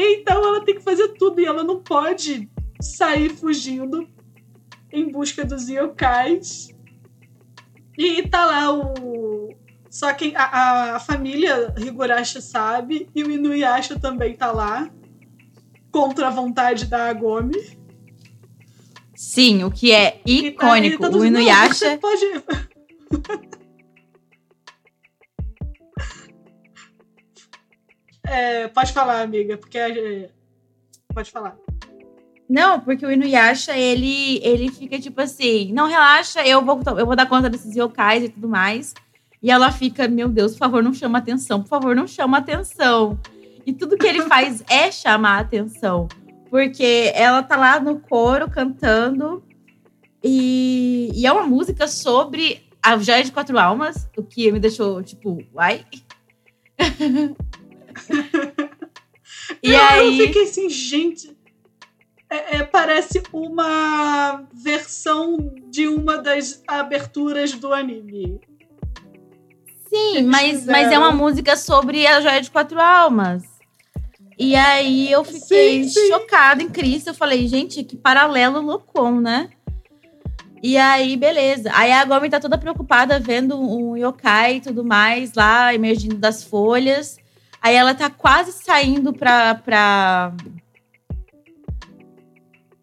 Speaker 2: Então ela tem que fazer tudo e ela não pode sair fugindo em busca dos yokais. E tá lá o. Só que a, a família Higurashi sabe e o Inuyasha também tá lá. Contra a vontade da Agome.
Speaker 1: Sim, o que é icônico. Tá, tá o Inuyasha. Não,
Speaker 2: pode... É, pode falar, amiga, porque é, pode falar.
Speaker 1: Não, porque o Inuyasha, ele, ele fica tipo assim, não relaxa, eu vou, eu vou dar conta desses yokais e tudo mais. E ela fica, meu Deus, por favor, não chama atenção, por favor, não chama atenção. E tudo que ele faz é chamar atenção. Porque ela tá lá no coro cantando. E, e é uma música sobre a Joia de Quatro Almas, o que me deixou, tipo, uai.
Speaker 2: e eu, aí... eu fiquei assim, gente. É, é, parece uma versão de uma das aberturas do anime.
Speaker 1: Sim, mas, mas é uma música sobre a Joia de Quatro Almas. E aí eu fiquei sim, sim. chocada em Cristo. Eu falei, gente, que paralelo loucão, né? E aí, beleza. Aí a Gomi tá toda preocupada vendo um yokai e tudo mais lá, emergindo das folhas. Aí ela tá quase saindo pra, pra,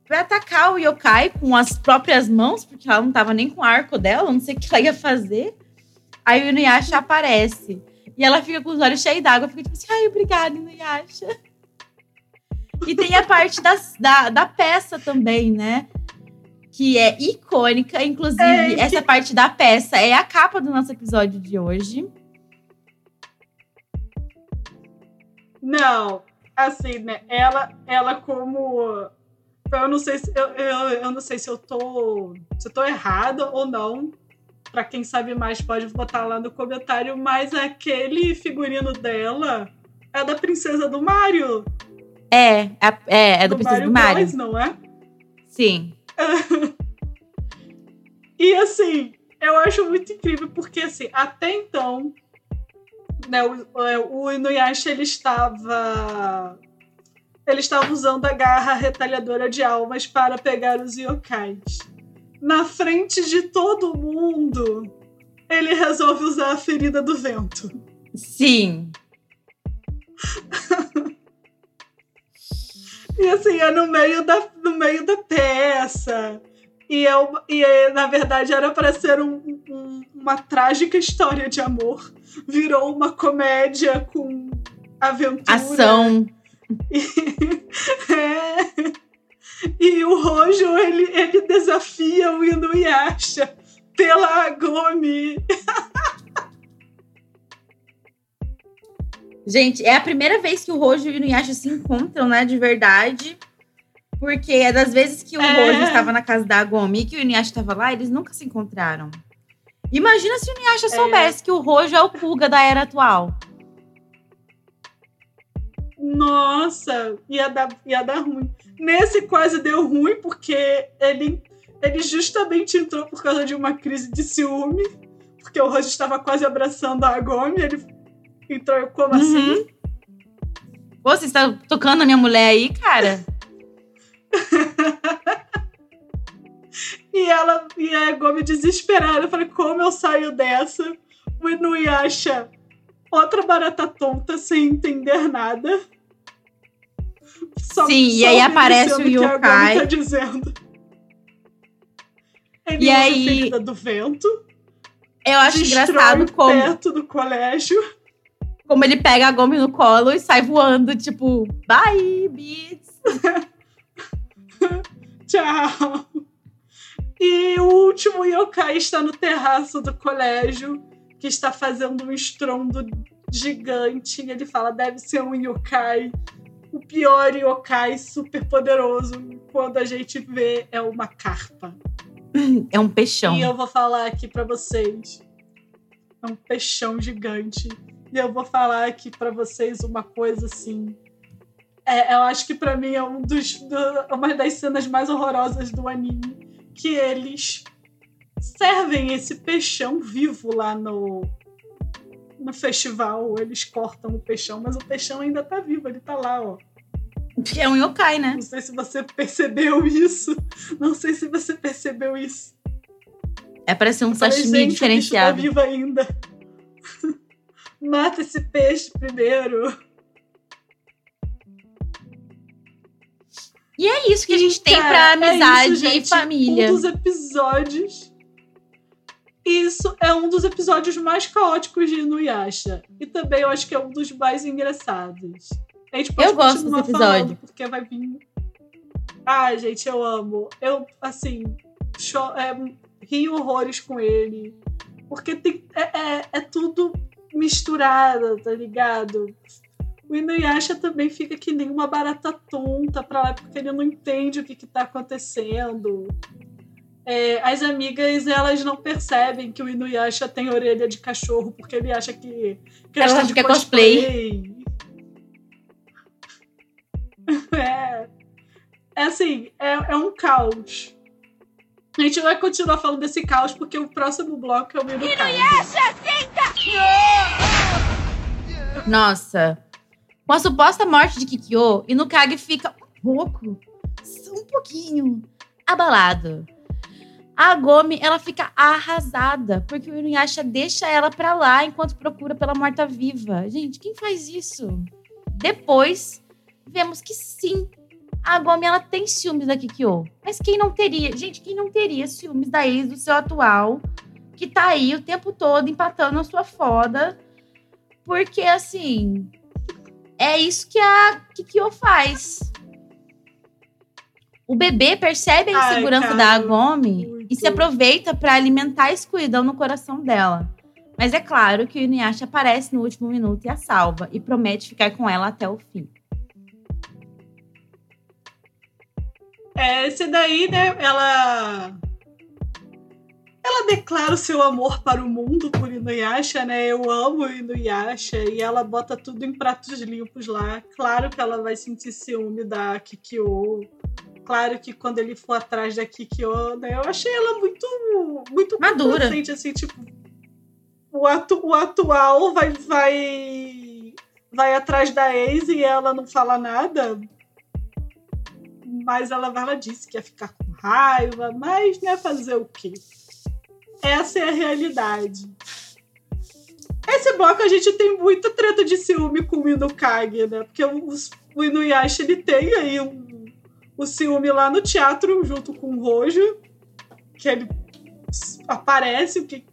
Speaker 1: pra atacar o yokai com as próprias mãos, porque ela não tava nem com o arco dela, não sei o que ela ia fazer. Aí o Inuyasha aparece. E ela fica com os olhos cheios d'água, fica tipo assim, ai, obrigada, Inuyasha. E tem a parte das, da, da peça também, né? Que é icônica. Inclusive, é, essa parte da peça é a capa do nosso episódio de hoje.
Speaker 2: Não, assim, né? Ela, ela como. Eu não sei se eu, eu, eu não sei se eu tô. Se eu tô errada ou não. Pra quem sabe mais, pode botar lá no comentário. Mas aquele figurino dela, É da princesa do Mario.
Speaker 1: É, é, é, é do, do Princesa
Speaker 2: Mario
Speaker 1: do Mario.
Speaker 2: não é?
Speaker 1: Sim.
Speaker 2: e assim, eu acho muito incrível, porque assim, até então, né, o, é, o Inuyasha ele estava. Ele estava usando a garra retalhadora de almas para pegar os yokais. Na frente de todo mundo, ele resolve usar a ferida do vento.
Speaker 1: Sim.
Speaker 2: e assim, é no meio da, no meio da peça. E, é, e é, na verdade era para ser um, um, uma trágica história de amor. Virou uma comédia com aventura.
Speaker 1: Ação.
Speaker 2: E, é, e o Rojo, ele, ele desafia o Inuyasha pela Agome.
Speaker 1: Gente, é a primeira vez que o Rojo e o Inuyasha se encontram, né, de verdade. Porque é das vezes que o é. Rojo estava na casa da Agome e que o Inuyasha estava lá, eles nunca se encontraram. Imagina se o Inuyasha é. soubesse que o Rojo é o Kuga da era atual.
Speaker 2: Nossa, ia dar, ia dar ruim. Nesse quase deu ruim, porque ele, ele justamente entrou por causa de uma crise de ciúme. Porque o Rojo estava quase abraçando a Agome, ele entrou como uhum. assim?
Speaker 1: Pô, você está tocando a minha mulher aí, cara?
Speaker 2: E ela e a Gomi desesperada. Eu falei, como eu saio dessa? O Inuyasha, outra barata tonta, sem entender nada.
Speaker 1: Só, Sim, só e aí aparece o yokai.
Speaker 2: Tá dizendo.
Speaker 1: Ele e aí
Speaker 2: do vento.
Speaker 1: Eu acho engraçado como
Speaker 2: perto do colégio.
Speaker 1: Como ele pega a Gomi no colo e sai voando, tipo, bye, beats.
Speaker 2: Tchau. E o último yokai está no terraço do colégio, que está fazendo um estrondo gigante. E ele fala: deve ser um yokai. O pior yokai super poderoso. Quando a gente vê, é uma carpa.
Speaker 1: É um peixão.
Speaker 2: E eu vou falar aqui para vocês: é um peixão gigante. E eu vou falar aqui para vocês uma coisa assim é, eu acho que para mim é um dos, do, uma das cenas mais horrorosas do anime. Que eles servem esse peixão vivo lá no, no festival. Eles cortam o peixão, mas o peixão ainda tá vivo, ele tá lá, ó.
Speaker 1: É um yokai, né?
Speaker 2: Não sei se você percebeu isso. Não sei se você percebeu isso.
Speaker 1: É para ser um sashimi diferenciado.
Speaker 2: O bicho tá vivo ainda. Mata esse peixe primeiro.
Speaker 1: E é isso que a gente tem Cara, pra amizade é isso, gente, e família.
Speaker 2: Um dos episódios. Isso é um dos episódios mais caóticos de Inuyasha. E também eu acho que é um dos mais engraçados. A gente pode
Speaker 1: eu gosto desse episódio.
Speaker 2: Porque vai vir. Ai, gente, eu amo. Eu, assim, cho... é, rio horrores com ele. Porque tem, é, é, é tudo misturado, tá ligado? O Inuyasha também fica que nem uma barata tonta pra lá, porque ele não entende o que, que tá acontecendo. É, as amigas, elas não percebem que o Inuyasha tem orelha de cachorro, porque ele acha que,
Speaker 1: que ela acha que é cosplay.
Speaker 2: é, é assim, é, é um caos. A gente vai continuar falando desse caos, porque o próximo bloco é o Inuyasha!
Speaker 3: Inuyasha, senta!
Speaker 1: Nossa, com a suposta morte de Kikyo, Inukage fica um pouco, um pouquinho, abalado. A Gomi, ela fica arrasada, porque o Inuyasha deixa ela pra lá enquanto procura pela morta-viva. Gente, quem faz isso? Depois, vemos que sim, a Gomi, ela tem ciúmes da Kikyo. Mas quem não teria? Gente, quem não teria ciúmes da ex do seu atual, que tá aí o tempo todo empatando a sua foda? Porque, assim, é isso que a Kikyo faz. O bebê percebe a insegurança Ai, da Agome e se aproveita para alimentar a escuridão no coração dela. Mas é claro que o Inuyasha aparece no último minuto e a salva e promete ficar com ela até o fim.
Speaker 2: É, esse daí, né, ela ela declara o seu amor para o mundo por Inuyasha, né? Eu amo Inuyasha e ela bota tudo em pratos limpos lá. Claro que ela vai sentir ciúme da Kikyo. Claro que quando ele for atrás da Kikyo, né? Eu achei ela muito muito
Speaker 1: madura,
Speaker 2: assim, tipo o, atu o atual vai vai vai atrás da ex e ela não fala nada. Mas ela, ela disse que ia ficar com raiva, mas né, fazer o quê? Essa é a realidade. Esse bloco a gente tem muita treta de ciúme com o Inukage, né? Porque o, o Inuyasha ele tem aí um, o ciúme lá no teatro junto com o Rojo, que ele aparece, que,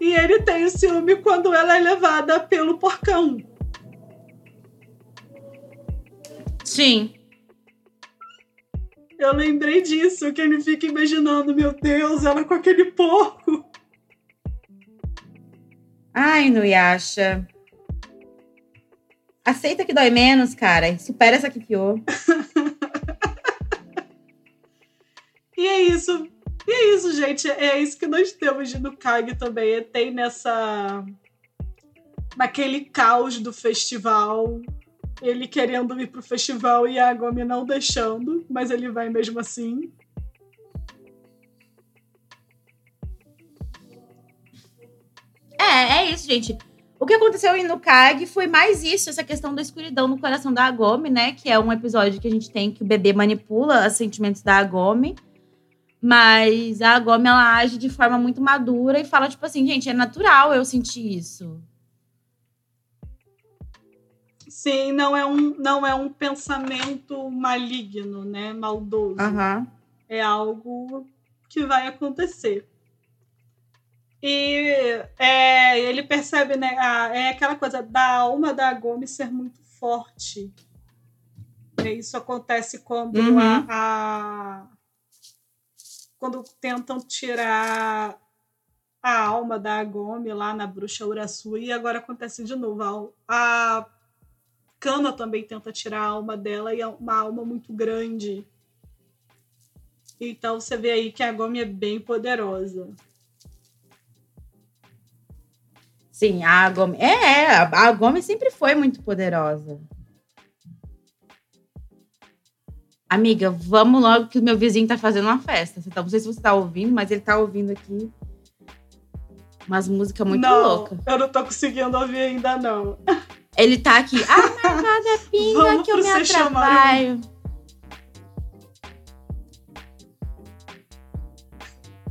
Speaker 2: e ele tem o ciúme quando ela é levada pelo porcão.
Speaker 1: Sim.
Speaker 2: Eu lembrei disso, que ele fica imaginando, meu Deus, ela com aquele porco.
Speaker 1: Ai, Nuyasha. Aceita que dói menos, cara. Supera essa Kikyo.
Speaker 2: e é isso. E é isso, gente. É isso que nós temos de Nukage também. Tem nessa. naquele caos do festival ele querendo ir pro festival e a Gomi não deixando, mas ele vai mesmo assim.
Speaker 1: É, é isso, gente. O que aconteceu no Kag foi mais isso, essa questão da escuridão no coração da Agome, né? Que é um episódio que a gente tem que o bebê manipula os sentimentos da Agome. Mas a Agome, ela age de forma muito madura e fala, tipo assim, gente, é natural eu sentir isso.
Speaker 2: Sim, não é um, não é um pensamento maligno, né? Maldoso.
Speaker 1: Uhum.
Speaker 2: É algo que vai acontecer. E é, ele percebe, né? A, é aquela coisa da alma da Gomes ser muito forte. E isso acontece quando
Speaker 1: uhum.
Speaker 2: a, a, quando tentam tirar a alma da Agome lá na bruxa Uraçu e agora acontece de novo. A, a Kana também tenta tirar a alma dela e é uma alma muito grande. Então você vê aí que a Gomi é bem poderosa.
Speaker 1: Sim, a Gomi. É, a Gomi sempre foi muito poderosa. Amiga, vamos logo que o meu vizinho tá fazendo uma festa. Tá, não sei se você tá ouvindo, mas ele tá ouvindo aqui umas músicas muito loucas.
Speaker 2: Eu não tô conseguindo ouvir ainda, não.
Speaker 1: Ele tá aqui. Ah, marcada pinga Vamos que eu me atrapalho.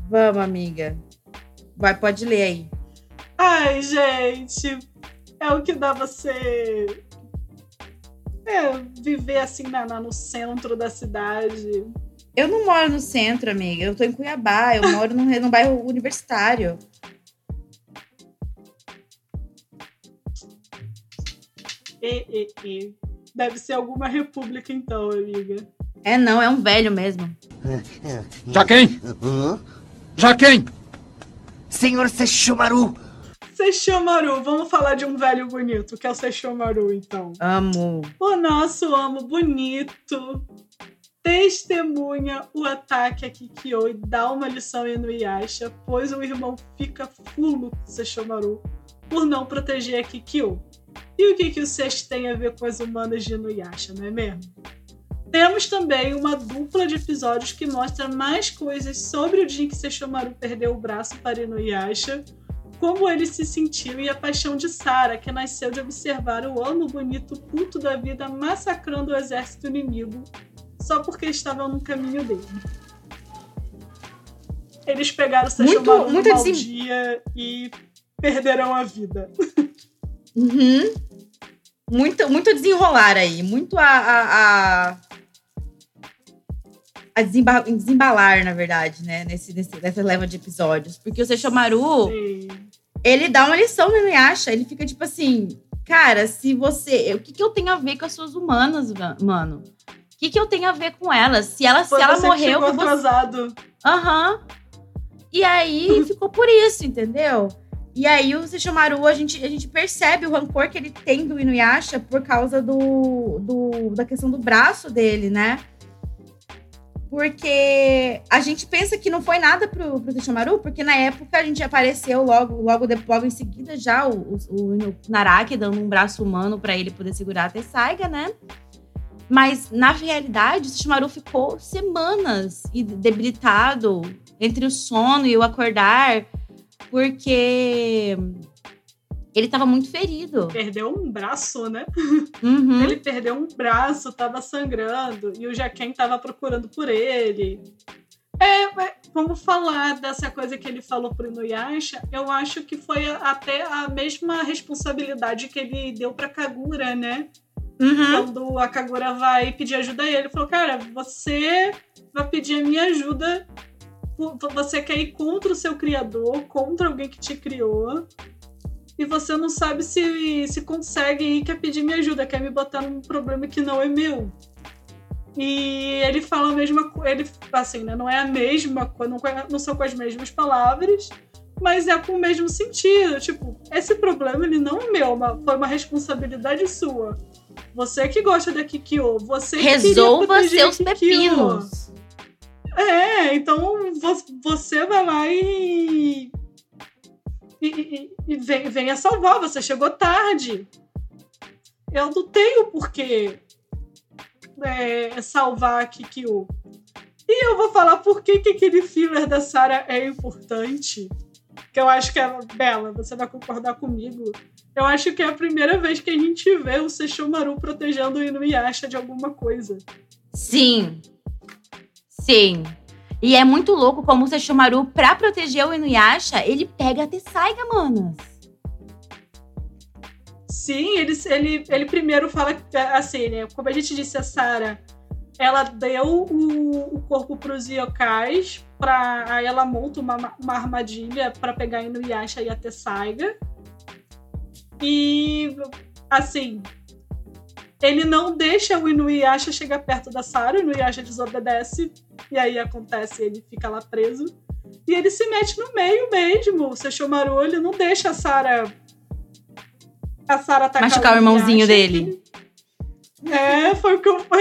Speaker 1: Vamos, amiga. Vai, pode ler aí.
Speaker 2: Ai, gente. É o que dá você é, viver assim na, na, no centro da cidade.
Speaker 1: Eu não moro no centro, amiga. Eu tô em Cuiabá. Eu moro num, num bairro universitário.
Speaker 2: E, e, e. Deve ser alguma república, então, amiga.
Speaker 1: É, não, é um velho mesmo.
Speaker 4: Já quem? Já quem?
Speaker 5: Senhor Sesshomaru!
Speaker 2: Sesshomaru, vamos falar de um velho bonito, que é o Sesshomaru, então.
Speaker 1: Amo.
Speaker 2: O nosso amo bonito testemunha o ataque a Kikyo e dá uma lição a Inuyasha, pois o irmão fica fulo com Sesshomaru por não proteger a Kikyo. E o que, que o sexto tem a ver com as humanas de Inuyasha, não é mesmo? Temos também uma dupla de episódios que mostra mais coisas sobre o dia em que Sesshomaru perdeu o braço para Inuyasha, como ele se sentiu e a paixão de Sara, que nasceu de observar o amo bonito puto da vida massacrando o exército inimigo só porque estavam no caminho dele. Eles pegaram Sesshomaru no mau dia e perderam a vida.
Speaker 1: Uhum. Muito, muito desenrolar aí, muito a, a, a, a desembalar, na verdade, né? Nesse, nesse, nessa leva de episódios. Porque o Seixomaru, ele dá uma lição no Inuyasha. Ele fica tipo assim, cara, se você. O que, que eu tenho a ver com as suas humanas, mano? O que, que eu tenho a ver com elas? Se ela, se ela morreu.
Speaker 2: Ficou atrasado.
Speaker 1: Aham. Uhum. E aí ficou por isso, entendeu? E aí o Sesshomaru, a gente, a gente percebe o rancor que ele tem do Inuyasha por causa do, do, da questão do braço dele, né? Porque a gente pensa que não foi nada pro, pro Sesshomaru, porque na época a gente apareceu logo, logo, logo em seguida já o, o, o Naraki dando um braço humano para ele poder segurar a Tessaiga, né? Mas, na realidade, o Sesshomaru ficou semanas debilitado entre o sono e o acordar, porque ele estava muito ferido.
Speaker 2: Perdeu um braço, né?
Speaker 1: Uhum.
Speaker 2: Ele perdeu um braço, estava sangrando, e o Jaquem estava procurando por ele. É, é, vamos falar dessa coisa que ele falou pro Inuyasha. Eu acho que foi até a mesma responsabilidade que ele deu pra Kagura, né?
Speaker 1: Uhum.
Speaker 2: Quando a Kagura vai pedir ajuda a ele, ele falou: Cara, você vai pedir a minha ajuda. Você quer ir contra o seu criador, contra alguém que te criou e você não sabe se, se consegue e quer pedir minha ajuda, quer me botar num problema que não é meu. E ele fala a mesma coisa, ele, assim, né, não é a mesma coisa, não, não são com as mesmas palavras, mas é com o mesmo sentido. Tipo, esse problema ele não é meu, uma, foi uma responsabilidade sua. Você que gosta da Kikyo, você
Speaker 1: Resolva que seus pepinos.
Speaker 2: É, então você vai lá e e, e, e vem, venha salvar, você chegou tarde. Eu não tenho por que é, salvar a Kikyo. E eu vou falar por que, que aquele filler da Sarah é importante. Que eu acho que é bela, você vai concordar comigo. Eu acho que é a primeira vez que a gente vê o Sesshomaru protegendo o Inuyasha de alguma coisa.
Speaker 1: Sim. Sim. E é muito louco como o Sesshomaru, pra proteger o Inuyasha, ele pega a Tessaiga, manas.
Speaker 2: Sim, ele, ele, ele primeiro fala assim, né? Como a gente disse, a Sarah, ela deu o, o corpo pros yokais, pra, aí ela monta uma, uma armadilha para pegar Inuyasha e a Tessaiga. E, assim, ele não deixa o Inuyasha chegar perto da Sarah, o Inuyasha desobedece, e aí acontece, ele fica lá preso. E ele se mete no meio mesmo. O Sesshomaru, ele não deixa a Sarah... A Sarah atacar
Speaker 1: Machucar o, o irmãozinho dele.
Speaker 2: É, foi o que eu, foi,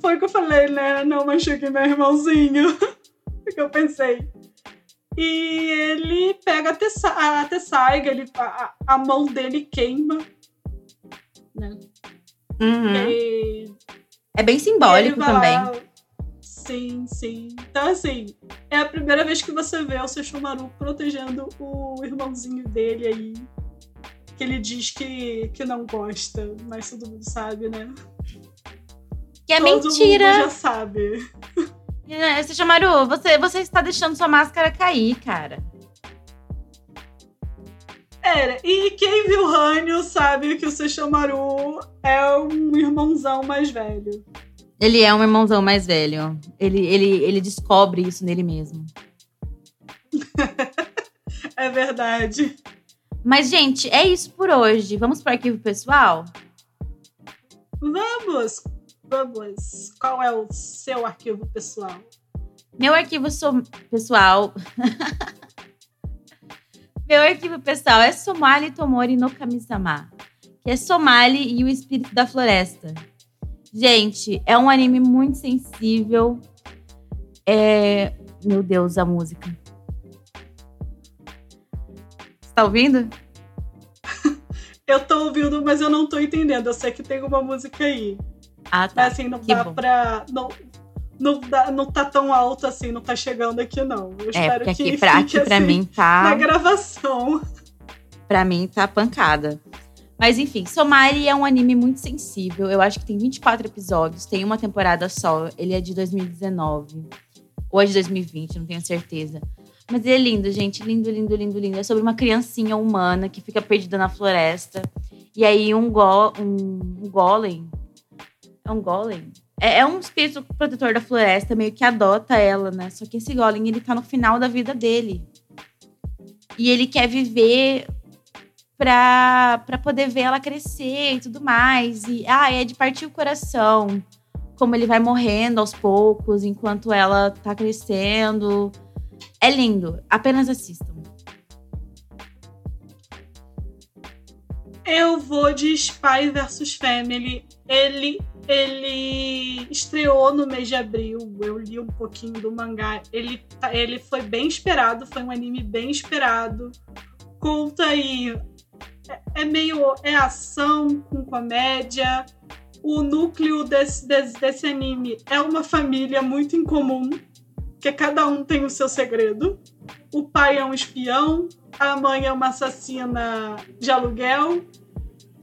Speaker 2: foi o que eu falei, né? Não machuque meu irmãozinho. o que eu pensei. E ele pega a, Tessa, a Tessaiga, ele, a, a mão dele queima. Né?
Speaker 1: Uhum.
Speaker 2: E...
Speaker 1: É bem simbólico também. Lá...
Speaker 2: Sim, sim. Então, assim, é a primeira vez que você vê o Sesshomaru protegendo o irmãozinho dele aí. Que ele diz que, que não gosta, mas todo mundo sabe, né?
Speaker 1: Que é
Speaker 2: todo
Speaker 1: mentira.
Speaker 2: Mundo já sabe.
Speaker 1: É, Sesshomaru, você, você está deixando sua máscara cair, cara.
Speaker 2: Era. E quem viu Hanyo sabe que o Sesshomaru é um irmãozão mais velho.
Speaker 1: Ele é um irmãozão mais velho. Ele, ele, ele descobre isso nele mesmo.
Speaker 2: é verdade.
Speaker 1: Mas, gente, é isso por hoje. Vamos para o arquivo pessoal?
Speaker 2: Vamos! Vamos. Qual é o seu arquivo pessoal?
Speaker 1: Meu arquivo so pessoal. Meu arquivo pessoal é Somali Tomori no Kamisama, que é Somali e o Espírito da Floresta. Gente, é um anime muito sensível. É... Meu Deus, a música. Você tá ouvindo?
Speaker 2: eu tô ouvindo, mas eu não tô entendendo. Eu sei que tem uma música aí.
Speaker 1: Ah, tá.
Speaker 2: Mas assim, não que dá bom. pra. Não, não, dá, não tá tão alto assim, não tá chegando aqui, não. Eu
Speaker 1: é, porque aqui, pra, aqui pra
Speaker 2: assim,
Speaker 1: mim tá.
Speaker 2: Na gravação.
Speaker 1: Pra mim tá pancada. Mas enfim, Somari é um anime muito sensível. Eu acho que tem 24 episódios, tem uma temporada só. Ele é de 2019. Ou é de 2020, não tenho certeza. Mas ele é lindo, gente. Lindo, lindo, lindo, lindo. É sobre uma criancinha humana que fica perdida na floresta. E aí um, go um, um golem. É um golem? É, é, um espírito protetor da floresta, meio que adota ela, né? Só que esse Golem, ele tá no final da vida dele. E ele quer viver pra, pra poder ver ela crescer e tudo mais. E, ah, é de partir o coração. Como ele vai morrendo aos poucos, enquanto ela tá crescendo. É lindo. Apenas assistam.
Speaker 2: Eu vou de Spy vs Family. Ele ele estreou no mês de abril. Eu li um pouquinho do mangá. Ele, tá, ele foi bem esperado, foi um anime bem esperado. Conta aí. É, é meio. É ação com comédia. O núcleo desse, desse, desse anime é uma família muito incomum, que cada um tem o seu segredo. O pai é um espião, a mãe é uma assassina de aluguel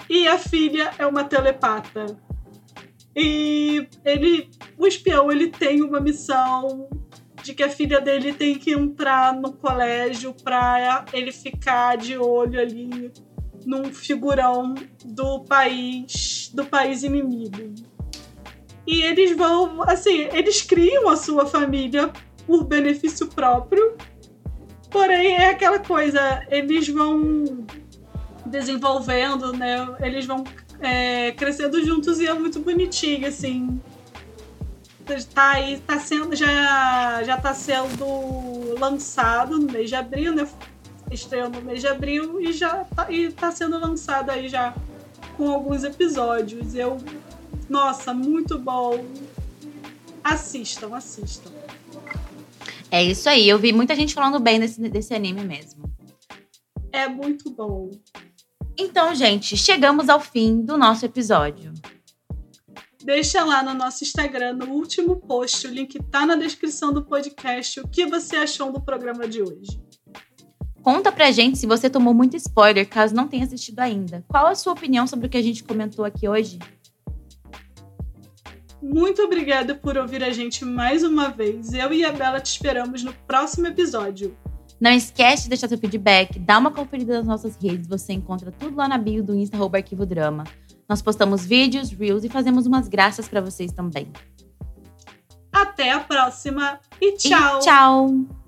Speaker 2: e a filha é uma telepata. E ele, o espião, ele tem uma missão de que a filha dele tem que entrar no colégio para ele ficar de olho ali num figurão do país do país inimigo. E eles vão, assim, eles criam a sua família por benefício próprio. Porém, é aquela coisa, eles vão desenvolvendo, né? Eles vão é, crescendo juntos e é muito bonitinho, assim. Tá aí, tá sendo, já, já tá sendo lançado no mês de abril, né? Estreou no mês de abril e já tá, e tá sendo lançado aí já com alguns episódios. Eu, nossa, muito bom. Assistam, assistam.
Speaker 1: É isso aí. Eu vi muita gente falando bem desse, desse anime mesmo.
Speaker 2: É muito bom.
Speaker 1: Então, gente, chegamos ao fim do nosso episódio.
Speaker 2: Deixa lá no nosso Instagram, no último post, o link tá na descrição do podcast, o que você achou do programa de hoje.
Speaker 1: Conta pra gente se você tomou muito spoiler, caso não tenha assistido ainda. Qual a sua opinião sobre o que a gente comentou aqui hoje?
Speaker 2: Muito obrigada por ouvir a gente mais uma vez. Eu e a Bela te esperamos no próximo episódio.
Speaker 1: Não esquece de deixar seu feedback, dá uma conferida nas nossas redes, você encontra tudo lá na bio do Insta Arquivo Drama. Nós postamos vídeos, reels e fazemos umas graças para vocês também.
Speaker 2: Até a próxima e tchau!
Speaker 1: E tchau!